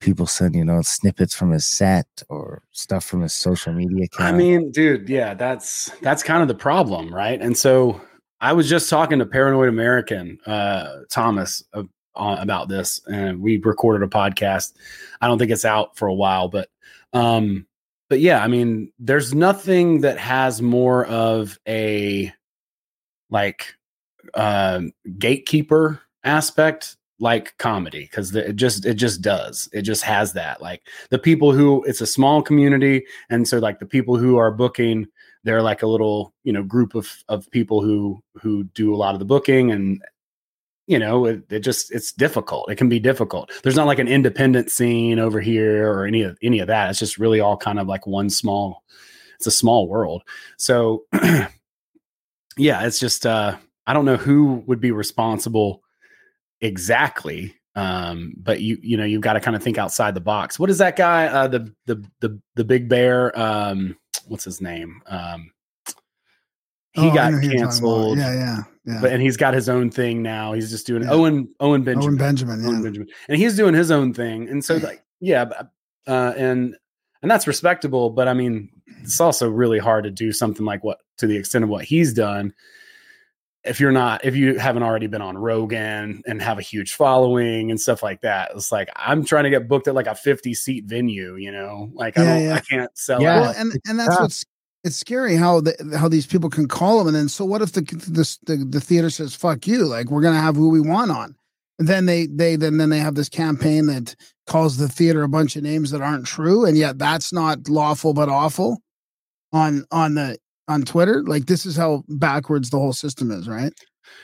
people send, you know, snippets from his set or stuff from his social media account. I mean, dude, yeah, that's that's kind of the problem, right? And so I was just talking to Paranoid American, uh, Thomas, uh, about this, and we recorded a podcast. I don't think it's out for a while, but um, but yeah, I mean, there's nothing that has more of a like uh, gatekeeper aspect like comedy because it just it just does. It just has that like the people who it's a small community and so like the people who are booking they're like a little you know group of of people who who do a lot of the booking and you know it, it just it's difficult. It can be difficult. There's not like an independent scene over here or any of any of that. It's just really all kind of like one small it's a small world. So yeah it's just uh i don't know who would be responsible exactly um but you you know you've got to kind of think outside the box what is that guy uh the the the, the big bear um what's his name um he Oh, got know who you're talking about. canceled Yeah, yeah, yeah. but and he's got his own thing now he's just doing Yeah. owen owen benjamin Owen Benjamin. Owen Benjamin. and he's doing his own thing and so like yeah uh and and that's respectable but i mean it's also really hard to do something like what to the extent of what he's done if you're not if you haven't already been on Rogan and have a huge following and stuff like that, it's like I'm trying to get booked at like a 50 seat venue, you know, like I don't, yeah. I can't sell Yeah. out. Well, and and that's tough. what's it's scary how the, how these people can call them, and then so what if the the the, the theater says "fuck you"? Like we're gonna have who we want on, and then they they then then they have this campaign that calls the theater a bunch of names that aren't true, and yet that's not lawful but awful on on the on Twitter. Like this is how backwards the whole system is, right?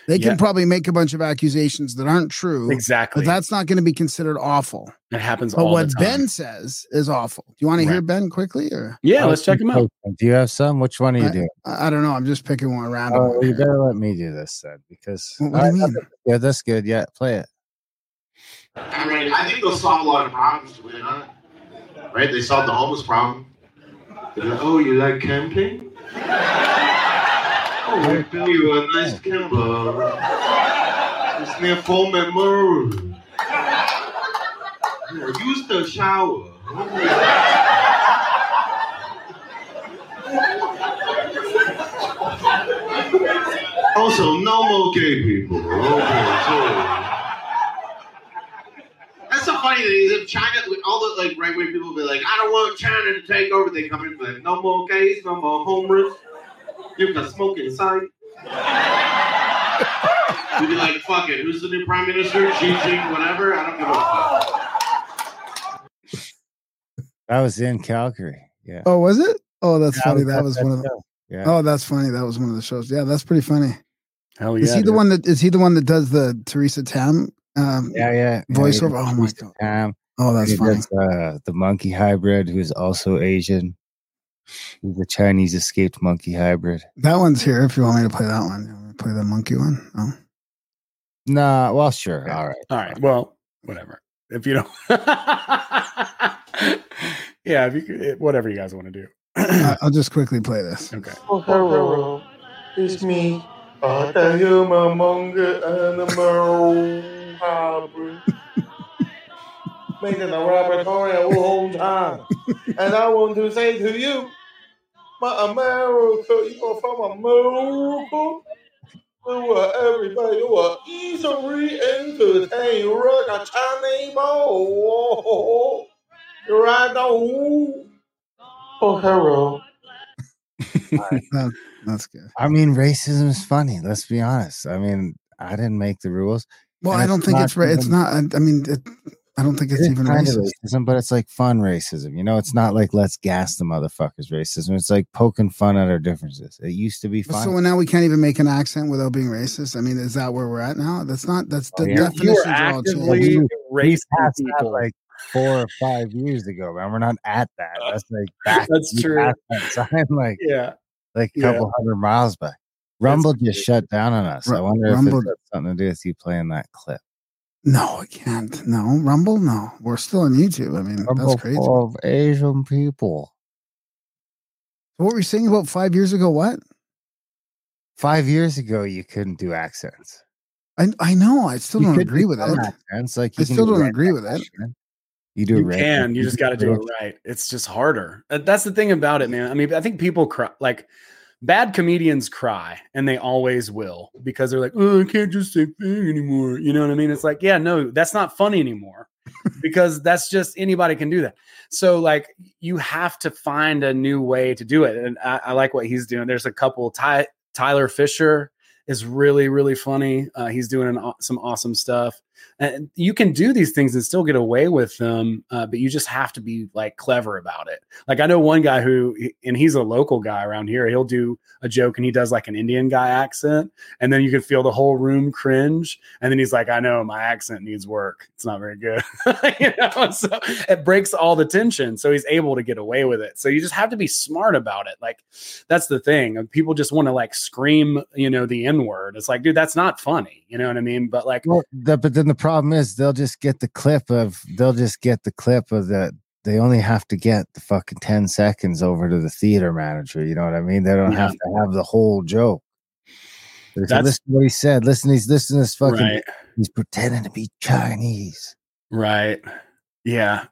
They can Yeah. probably make a bunch of accusations that aren't true, Exactly. but that's not going to be considered awful. it happens But all what the time. Ben says is awful. Do you want to hear Ben quickly, or yeah, let's check him out. Do you have some? Which one are you I- doing? I, I don't know. I'm just picking one random. Oh, one you here. better let me do this then, because What- what do you I- mean? Yeah, that's good. Yeah, play it. I mean, I think they'll solve a lot of problems, will they? Right? They solved the homeless problem. Like, oh, you like camping? Oh, we built you a nice camper. It's near Foreman Road. Yeah, use the shower. Also, no more gay people. Okay, so. That's the funny thing is if China, all the like right wing people be like, I don't want China to take over. They come in and be like, no more gays, no more homeless. You can smoke inside. You'd be like, fuck it. Who's the new prime minister? Xi Jinping, whatever. I don't give a fuck. That was in Calgary. Yeah. Oh, was it? Oh, that's Yeah, funny. That at was one of the. Yeah. Oh, that's funny. That was one of the shows. Yeah, that's pretty funny. Hell yeah! is yeah, he the dude. one that is he the one that does the Theresa Tam um, yeah, yeah. yeah, voiceover? yeah. Oh my god. Tam. Oh, that's he funny. does, uh, the monkey hybrid, who's also Asian. He's a Chinese escaped monkey hybrid. That one's here. If you want me to play that one, You want me to play the monkey one. Oh, Nah, well, sure. All right. All right. Well, whatever. If you don't, yeah, if you whatever you guys want to do. I- I'll just quickly play this. Okay. Oh, hello. It's me. Uh, the human monkey animal hybrid. Making a laboratory a long time. And I want to say to you, my America, you are from America. You are everybody, you are easily entertained. You rock a Chinese ball. You right now. Oh, hello. That- that's good. I mean, racism is funny. Let's be honest. I mean, I didn't make the rules. Well, And I don't think it's right. It's not. I, I mean, it, I don't think it's It is even kind racist. racism, but it's like fun racism. You know, it's not like let's gas the motherfuckers racism. It's like poking fun at our differences. It used to be fun. So now we can't even make an accent without being racist. I mean, is that where we're at now? That's not. That's oh, the Oh, yeah. You definitions are are all actively changed. We racist passed that people. like four or five years ago, man. We're not at that. That's like back. That's we true. passed That time, like yeah. like a Yeah. couple hundred miles back. Rumble just shut down on us. I wonder Rumble- if it's something to do with you playing that clip. No, it can't. No, Rumble. No, we're still on YouTube. I mean, Rumble that's crazy. full of Asian people. What were you saying about five years ago? What? Five years ago, you couldn't do accents. I I know. I still You don't agree with some it. Accents, like I you can still do don't agree with it. Russian. You do You redneck- can. You just got to do it right. It's just harder. That's the thing about it, man. I mean, I think people cry, like bad comedians cry and they always will because they're like, oh, I can't just say thing anymore. You know what I mean? It's like, yeah, no, that's not funny anymore because that's just anybody can do that. So, like, you have to find a new way to do it. And I, I like what he's doing. There's a couple, Ty, Tyler Fisher is really, really funny. Uh, he's doing an, some awesome stuff. And you can do these things and still get away with them, uh, but you just have to be like clever about it. Like I know one guy who, and he's a local guy around here. He'll do a joke and he does like an Indian guy accent, and then you can feel the whole room cringe. And then he's like, "I know my accent needs work. It's not very good." you know, so it breaks all the tension. So he's able to get away with it. So you just have to be smart about it. Like that's the thing. People just want to like scream, you know, the N word. It's like, dude, that's not funny. You know what I mean? But like, Well, but then the problem is they'll just get the clip of they'll just get the clip of the they only have to get the fucking 10 seconds over to the theater manager. You know what I mean? They don't have to have the whole joke. Say, That's- listen what he said. Listen, he's listen to this fucking right. he's pretending to be Chinese. Right. Yeah.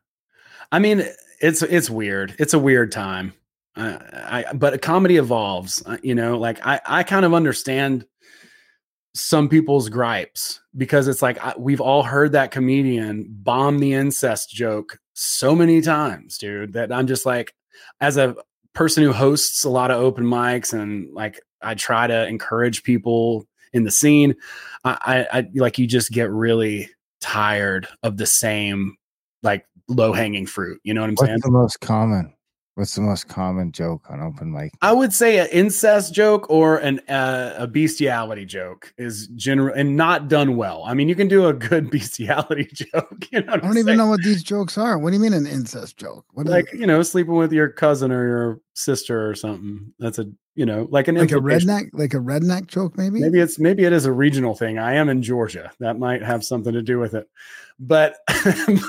I mean, it's it's weird. It's a weird time. Uh, I but comedy evolves. Uh, you know, like I I kind of understand some people's gripes because it's like I, we've all heard that comedian bomb the incest joke so many times, dude. That I'm just like, as a person who hosts a lot of open mics and like I try to encourage people in the scene, I, I, I like you just get really tired of the same like low hanging fruit. You know what I'm saying? The most common? What's the most common joke on open mic? I would say an incest joke or an uh, a bestiality joke is general and not done well. I mean, you can do a good bestiality joke. You know, I don't even saying? know what these jokes are. What do you mean an incest joke? What is Like you know, sleeping with your cousin or your sister or something. That's a you know, like an like a redneck, like a redneck joke, maybe? Maybe it's maybe it is a regional thing. I am in Georgia. That might have something to do with it. But,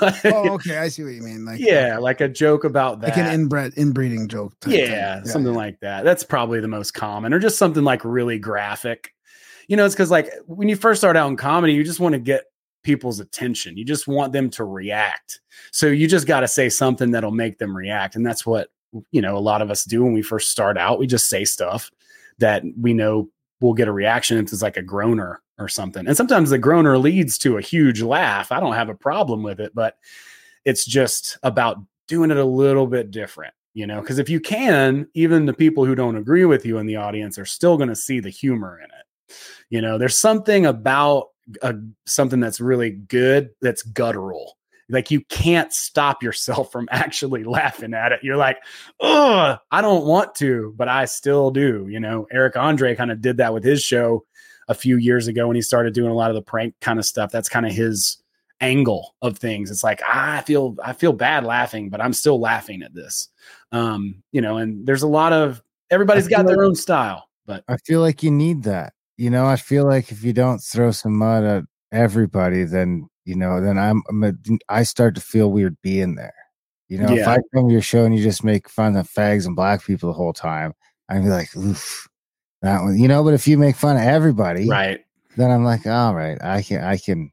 but Oh, okay, I see what you mean. Like yeah, like a joke about that. like an inbred inbreeding joke. type thing. yeah, something like that. That's probably the most common, or just something like really graphic. You know, it's because like when you first start out in comedy, you just want to get people's attention. You just want them to react. So you just got to say something that'll make them react, and that's what you know a lot of us do when we first start out. We just say stuff that we know will get a reaction if it's like a groaner or something. And sometimes the groaner leads to a huge laugh. I don't have a problem with it, but it's just about doing it a little bit different, you know, because if you can, even the people who don't agree with you in the audience are still going to see the humor in it. You know, there's something about a, something that's really good that's guttural. Like you can't stop yourself from actually laughing at it. You're like, oh, I don't want to, but I still do. You know, Eric Andre kind of did that with his show a few years ago when he started doing a lot of the prank kind of stuff. That's kind of his angle of things. It's like ah, I feel I feel bad laughing, but I'm still laughing at this. Um, you know, and there's a lot of everybody's got their like- own style, but I feel like you need that. You know, I feel like if you don't throw some mud at everybody, then you know, then I'm, I'm a, I start to feel weird being there. You know, if I come to your show and you just make fun of fags and black people the whole time, I'd be like, oof, that one. You know, but if you make fun of everybody, right. then I'm like, all right, I can, I can.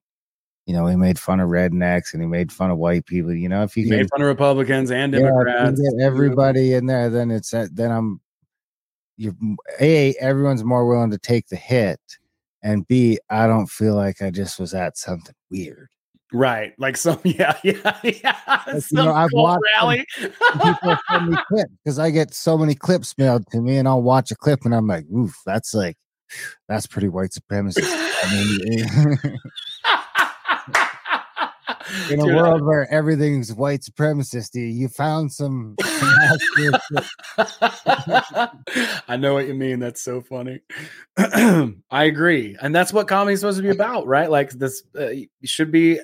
You know, he made fun of rednecks and he made fun of white people. You know, if you He can made fun of Republicans and yeah, Democrats. get everybody in there, then it's uh, then I'm you're a everyone's more willing to take the hit, and b I don't feel like I just was at something weird. Right. Like some yeah, yeah, yeah. you some know, I've watched rally. People send me clips because I get so many clips mailed to me, and I'll watch a clip and I'm like, oof, that's like that's pretty white supremacist. I mean, eh. In a Dude, world where everything's white supremacist, you- found some. I know what you mean. That's so funny. I agree, and that's what comedy's supposed to be about, right? Like this, uh, should be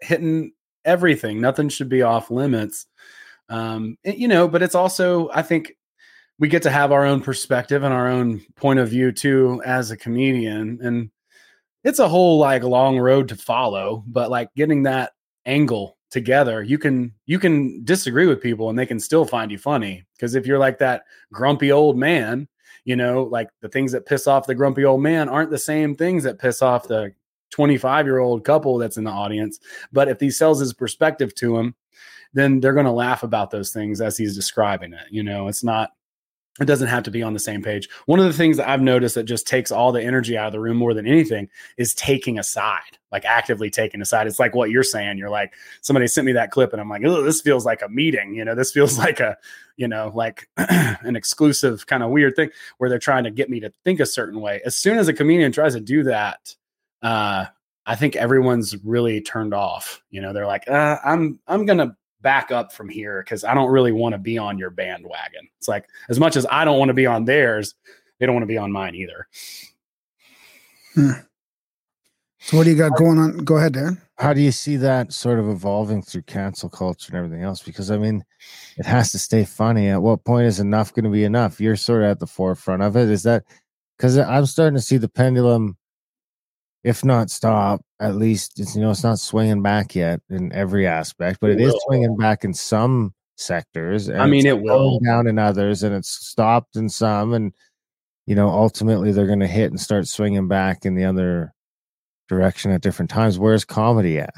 hitting everything. Nothing should be off limits. Um, and, you know, but it's also, I think, we get to have our own perspective and our own point of view too as a comedian, and it's a whole like long road to follow. But like getting that angle together you can you can disagree with people and they can still find you funny because if you're like that grumpy old man you know like the things that piss off the grumpy old man aren't the same things that piss off the 25 year old couple that's in the audience but if he sells his perspective to him then they're going to laugh about those things as he's describing it you know it's not it doesn't have to be on the same page. One of the things that I've noticed that just takes all the energy out of the room more than anything is taking a side, like actively taking a side. It's like what you're saying. You're like, somebody sent me that clip and I'm like, oh, this feels like a meeting. You know, this feels like a, you know, like an exclusive kind of weird thing where they're trying to get me to think a certain way. As soon as a comedian tries to do that, uh, I think everyone's really turned off. You know, they're like, uh, I'm, I'm gonna back up from here because I don't really want to be on your bandwagon. It's like as much as I don't want to be on theirs, they don't want to be on mine either. Hmm. So what do you got going on? Go ahead, Darren. How do you see that sort of evolving through cancel culture and everything else? Because I mean, it has to stay funny. At what point is enough going to be enough? You're sort of at the forefront of it. Is that because I'm starting to see the pendulum, if not stop, at least it's you know it's not swinging back yet in every aspect, but It it is swinging back in some sectors. I mean, it will. down in others, and it's stopped in some, and you know ultimately they're going to hit and start swinging back in the other direction at different times. Where's comedy at?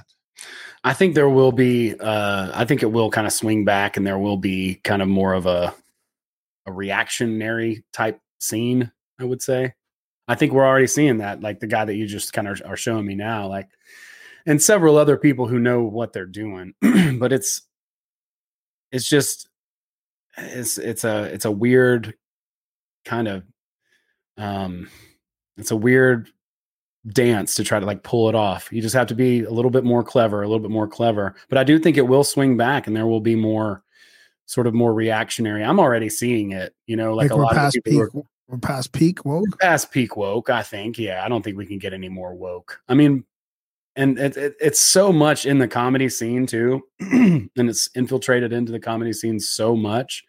I think there will be. Uh, I think it will kind of swing back, and there will be kind of more of a a reactionary type scene. I would say. I think we're already seeing that. Like the guy that you just kind of are showing me now, like, and several other people who know what they're doing. but it's it's just it's it's a it's a weird kind of um it's a weird dance to try to like pull it off. You just have to be a little bit more clever, a little bit more clever. But I do think it will swing back and there will be more sort of more reactionary. I'm already seeing it, you know, like, Like, a lot of people peak. are We're past peak woke. past peak woke, I think. Yeah, I don't think we can get any more woke. I mean, and it, it, it's so much in the comedy scene too, and it's infiltrated into the comedy scene so much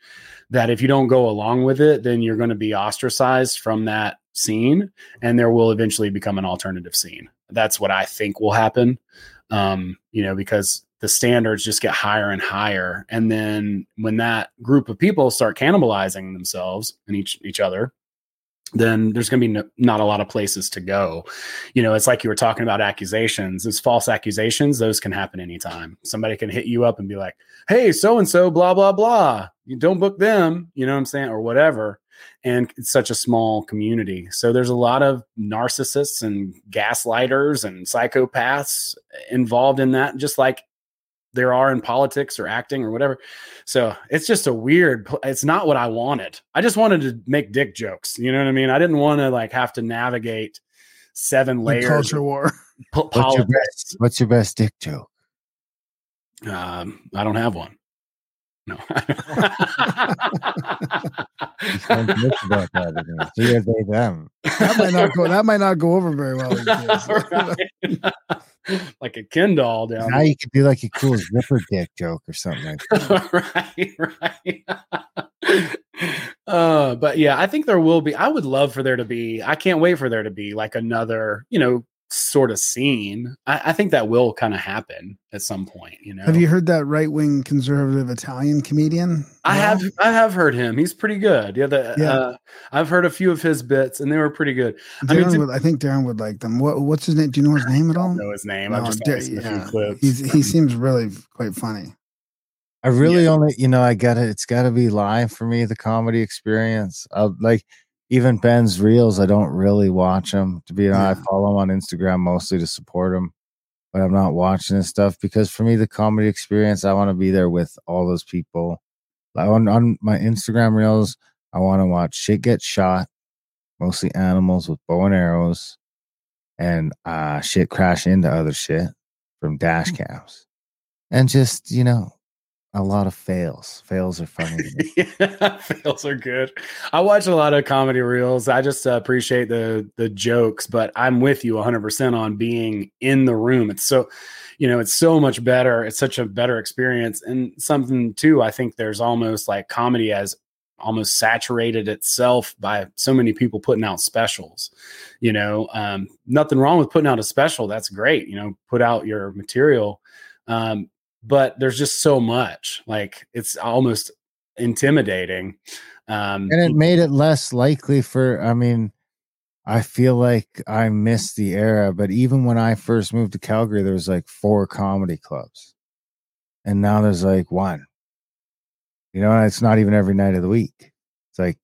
that if you don't go along with it, then you're going to be ostracized from that scene, and there will eventually become an alternative scene. That's what I think will happen. Um, you know, because the standards just get higher and higher, and then when that group of people start cannibalizing themselves and each each other, then there's going to be no, not a lot of places to go. You know, it's like you were talking about accusations. Those false accusations, those can happen anytime. Somebody can hit you up and be like, "Hey, so and so, blah blah blah. You don't book them." You know what I'm saying, or whatever. And it's such a small community, so there's a lot of narcissists and gaslighters and psychopaths involved in that. Just like there are in politics or acting or whatever. So it's just a weird. It's not what I wanted. I just wanted to make dick jokes. You know what I mean? I didn't want to like have to navigate seven layers culture of war. po- What's your politics. best? What's your best dick joke? Um, I don't have one. No. You sound bitch about that. again. So you're they them. That might not go. That might not go over very well. with kids. Right. like a Ken doll down Now you could do like a cool zipper dick joke or something like right, right. uh, but yeah, I think there will be. I would love for there to be. I can't wait for there to be like another, you know, sort of scene. I, I think that will kind of happen at some point. You know, Have you heard that right wing conservative Italian comedian? I No? have. I have heard him. He's pretty good. Yeah, the, Yeah. Uh, I've heard a few of his bits, and they were pretty good. I mean, to- would, I think Darren would like them. What, what's his name? Do you know his name at I all? don't know his name. I've just Dar- only seen a few yeah. clips. He's, he seems really quite funny. I really only, you know, I got to It's got to be live for me. The comedy experience. I like even Ben's reels. I don't really watch them. To be honest, I follow him on Instagram mostly to support him, but I'm not watching his stuff because for me, the comedy experience, I want to be there with all those people. Like on on my Instagram reels, I want to watch shit get shot, mostly animals with bow and arrows, and uh shit crash into other shit from dash Mm. cams, and just you know a lot of fails. Fails are funny. yeah, fails are good. I watch a lot of comedy reels. I just uh, appreciate the the jokes, but I'm with you 100% on being in the room. It's so, you know, it's so much better. It's such a better experience and something too. I think there's almost like comedy has almost saturated itself by so many people putting out specials. You know, um, nothing wrong with putting out a special. That's great. You know, put out your material. Um, but there's just so much like it's almost intimidating um and it made it less likely for i mean i feel like i missed the era but even when i first moved to calgary there was like four comedy clubs. And now there's like one. You know it's not even every night of the week. It's like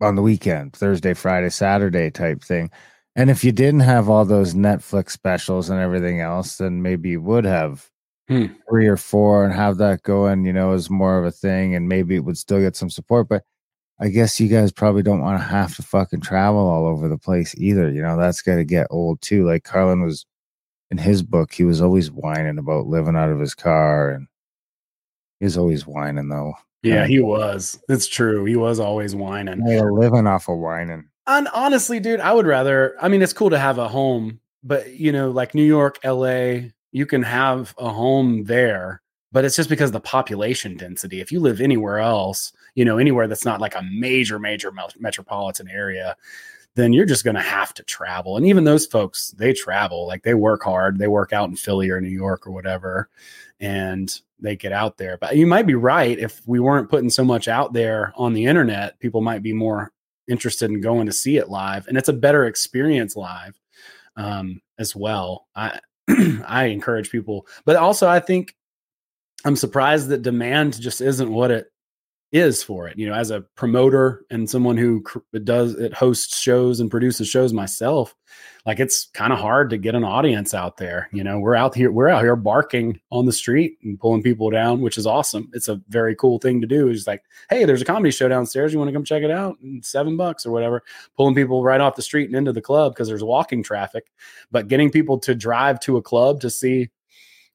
on the weekend, Thursday, Friday, Saturday type thing. And if you didn't have all those Netflix specials and everything else, then maybe you would have Hmm. three or four and have that going, you know, is more of a thing, and maybe it would still get some support. But I guess you guys probably don't want to have to fucking travel all over the place either. You know, that's got to get old too. Like Carlin was in his book, he was always whining about living out of his car, and he was always whining though. Yeah, he was. It's true. He was always whining. A living off of whining. And honestly, dude, I would rather. I mean, it's cool to have a home, but you know, like New York, LA, you can have a home there, but it's just because the population density. If you live anywhere else, you know, anywhere that's not like a major, major metropolitan area, then you're just going to have to travel. And even those folks, they travel, like they work hard, they work out in Philly or New York or whatever, and they get out there. But you might be right. If we weren't putting so much out there on the internet, people might be more interested in going to see it live, and it's a better experience live um, as well. I I encourage people, but also I think I'm surprised that demand just isn't what it is for it. You know, as a promoter and someone who cr- does it hosts shows and produces shows myself, like it's kind of hard to get an audience out there. You know, we're out here, we're out here barking on the street and pulling people down, which is awesome. It's a very cool thing to do. It's like, hey, there's a comedy show downstairs. You want to come check it out? And seven bucks or whatever, pulling people right off the street and into the club because there's walking traffic. But getting people to drive to a club to see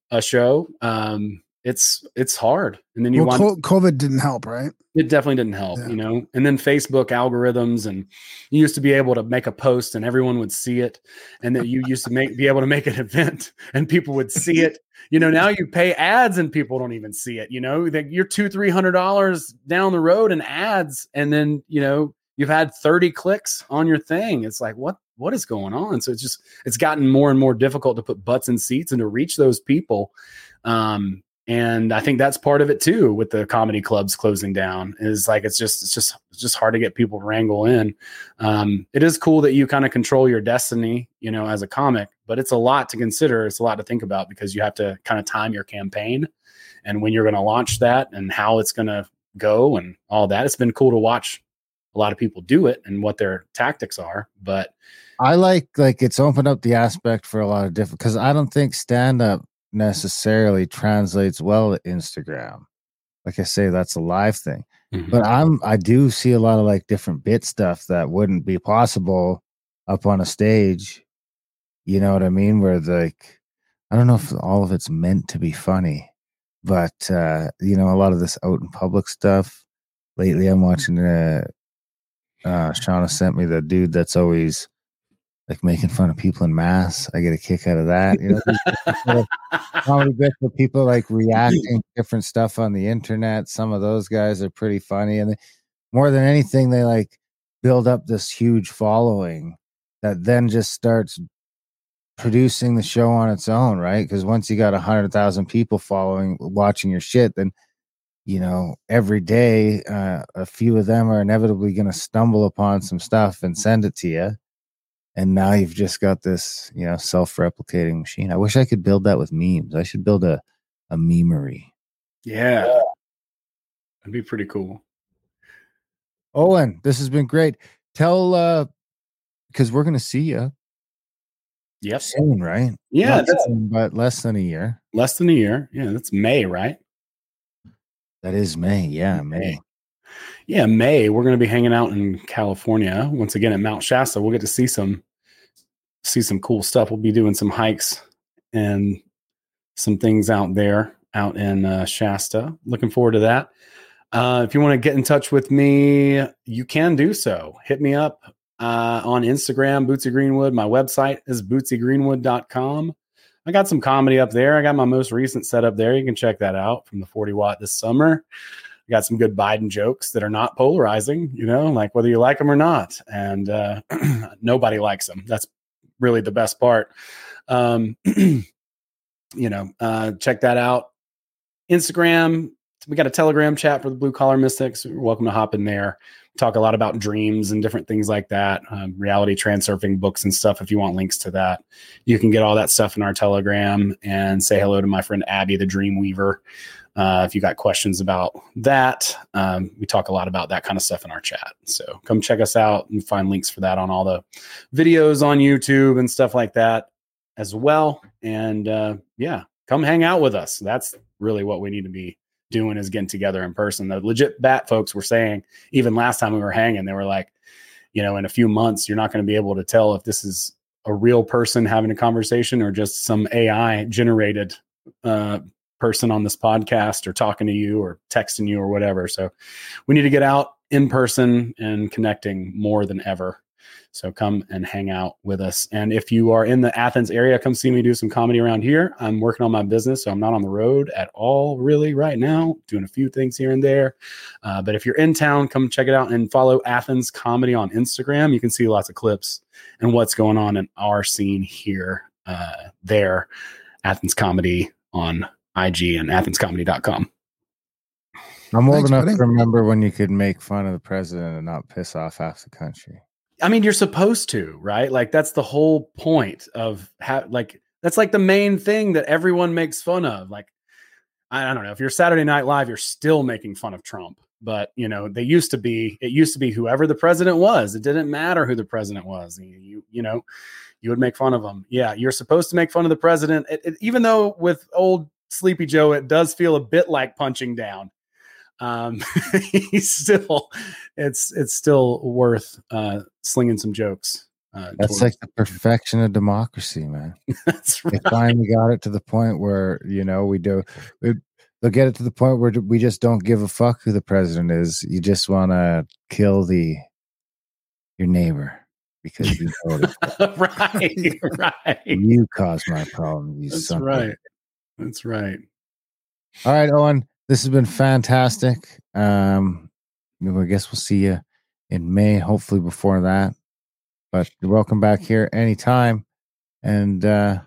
a show, um, it's it's hard. And then you Well, want COVID didn't help, right? it definitely didn't help, Yeah. you know. And then Facebook algorithms, and you used to be able to make a post and everyone would see it, and then you used to make be able to make an event and people would see it. You know, now you pay ads and people don't even see it. You know, that you're two three hundred dollars down the road in ads, and then you know you've had thirty clicks on your thing. It's like what what is going on? So it's just it's gotten more and more difficult to put butts in seats and to reach those people. Um, and I think that's part of it too with the comedy clubs closing down is like it's just it's just it's just hard to get people to wrangle in. Um, it is cool that you kind of control your destiny, you know, as a comic, but it's a lot to consider. It's a lot to think about because you have to kind of time your campaign and when you're going to launch that and how it's going to go and all that. It's been cool to watch a lot of people do it and what their tactics are, but I like like it's opened up the aspect for a lot of different because I don't think stand up necessarily translates well to Instagram. Like I say, that's a live thing. But I'm I do see a lot of like different bit stuff that wouldn't be possible up on a stage. You know what I mean? Where like I don't know if all of it's meant to be funny, but uh, you know, a lot of this out in public stuff. Lately I'm watching uh uh Shauna sent me the dude that's always like making fun of people in mass. I get a kick out of that. You know, these different comedy bits where people like reacting to different stuff on the internet. Some of those guys are pretty funny, and they, more than anything, they like build up this huge following that then just starts producing the show on its own, right? Because once you got a hundred thousand people following, watching your shit, then you know every day uh, a few of them are inevitably going to stumble upon some stuff and send it to you and now you've just got this you know self-replicating machine. I wish i could build that with memes. I should build a a memery. Yeah. That'd be pretty cool. owen this has been great. Tell uh because we're gonna see you Yep. soon right? Yeah, that's soon, but less than a year. Less than a year. Yeah, that's May, right? that is may. Yeah may Yeah, May. We're going to be hanging out in California once again at Mount Shasta. We'll get to see some see some cool stuff. We'll be doing some hikes and some things out there out in uh, Shasta. Looking forward to that. Uh, if you want to get in touch with me, you can do so. Hit me up uh, on Instagram, Bootsy Greenwood. My website is bootsygreenwood.com. I got some comedy up there. I got my most recent set up there. You can check that out from the 40 watt this summer. I got some good Biden jokes that are not polarizing, you know, like whether you like them or not. And uh, nobody likes them. That's really the best part. Um, you know, uh, check that out. Instagram, we got a Telegram chat for the Blue Collar Mystics. You're welcome to hop in there. Talk a lot about dreams and different things like that, um, reality transurfing books and stuff. If you want links to that, you can get all that stuff in our Telegram and say hello to my friend Abby, the Dream Weaver. Uh, if you got questions about that, um, we talk a lot about that kind of stuff in our chat. So come check us out and find links for that on all the videos on YouTube and stuff like that as well. And uh, yeah, come hang out with us. That's really what we need to be doing is getting together in person. The legit bat folks were saying, even last time we were hanging, they were like, you know, in a few months, you're not going to be able to tell if this is a real person having a conversation or just some AI generated uh, person on this podcast or talking to you or texting you or whatever. So we need to get out in person and connecting more than ever. So come and hang out with us. And if you are in the Athens area, come see me do some comedy around here. I'm working on my business, so I'm not on the road at all really right now, doing a few things here and there. Uh, but if you're in town, come check it out and follow Athens Comedy on Instagram. You can see lots of clips and what's going on in our scene here, uh, there. Athens Comedy on IG and athenscomedy.com. I'm old Thanks, enough buddy. to remember when you could make fun of the president and not piss off half the country. I mean, you're supposed to, right? Like that's the whole point of how like that's like the main thing that everyone makes fun of. Like I, I don't know, if you're Saturday Night Live, you're still making fun of Trump. But you know, they used to be it used to be whoever the president was. It didn't matter who the president was. You you, you know, you would make fun of him. Yeah, you're supposed to make fun of the president. It, it- even though with old Sleepy Joe, it does feel a bit like punching down. Um, he's still, it's it's still worth uh, slinging some jokes. Uh, That's like the perfection of democracy, man. that's They right. finally got it to the point where you know we do. We, they'll get it to the point where we just don't give a fuck who the president is. You just want to kill the your neighbor because you right, right. You caused my problem. You That's right. That's right. All right, Owen. This has been fantastic. Um, I guess we'll see you in May, hopefully before that. But you're welcome back here anytime. And uh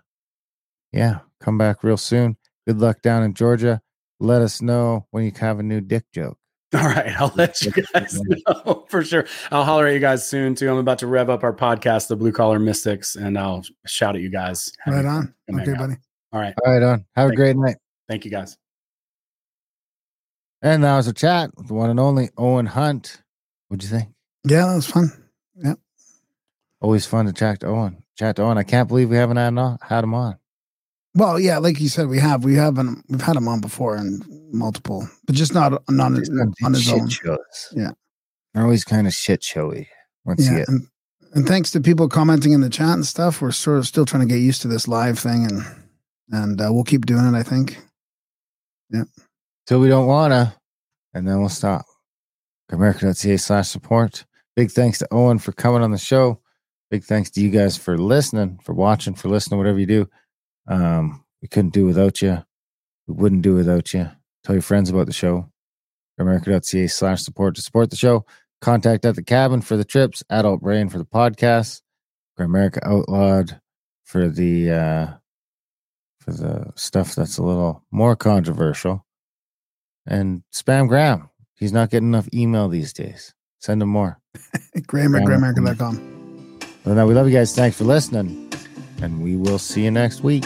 yeah, come back real soon. Good luck down in Georgia. Let us know when you have a new dick joke. All right, I'll let you guys know for sure. I'll holler at you guys soon too. I'm about to rev up our podcast, the Blue Collar Mystics, and I'll shout at you guys. Right on. Okay, buddy. All right. All right, on. Have a Thank- great night. Thank you guys. And that was a chat with the one and only Owen Hunt. What'd you think? Yeah, that was fun. Yeah. Always fun to chat to Owen. Chat to Owen. I can't believe we haven't had, on, had him on. Well, yeah, like you said, we have we haven't we've had him on before and multiple, but just not not He's done on his own. shows. Yeah. They're always kind of shit showy. Once you Yeah, get and, and thanks to people commenting in the chat and stuff, we're sort of still trying to get used to this live thing, and and uh, we'll keep doing it. I think. Yeah. Till we don't wanna, and then we'll stop. Grimerica.ca slash support. Big thanks to Owen for coming on the show. Big thanks to you guys for listening, for watching, for listening, whatever you do. Um, we couldn't do without you. We wouldn't do without you. Tell your friends about the show. Grimerica.ca slash support to support the show. Contact at the cabin for the trips, adult brain for the podcast, Grimerica Outlawed for the uh for the stuff that's a little more controversial. And spam Graham. He's not getting enough email these days. Send him more. Grammar, Grammar. grammarca.com. Well, now we love you guys. Thanks for listening. And we will see you next week.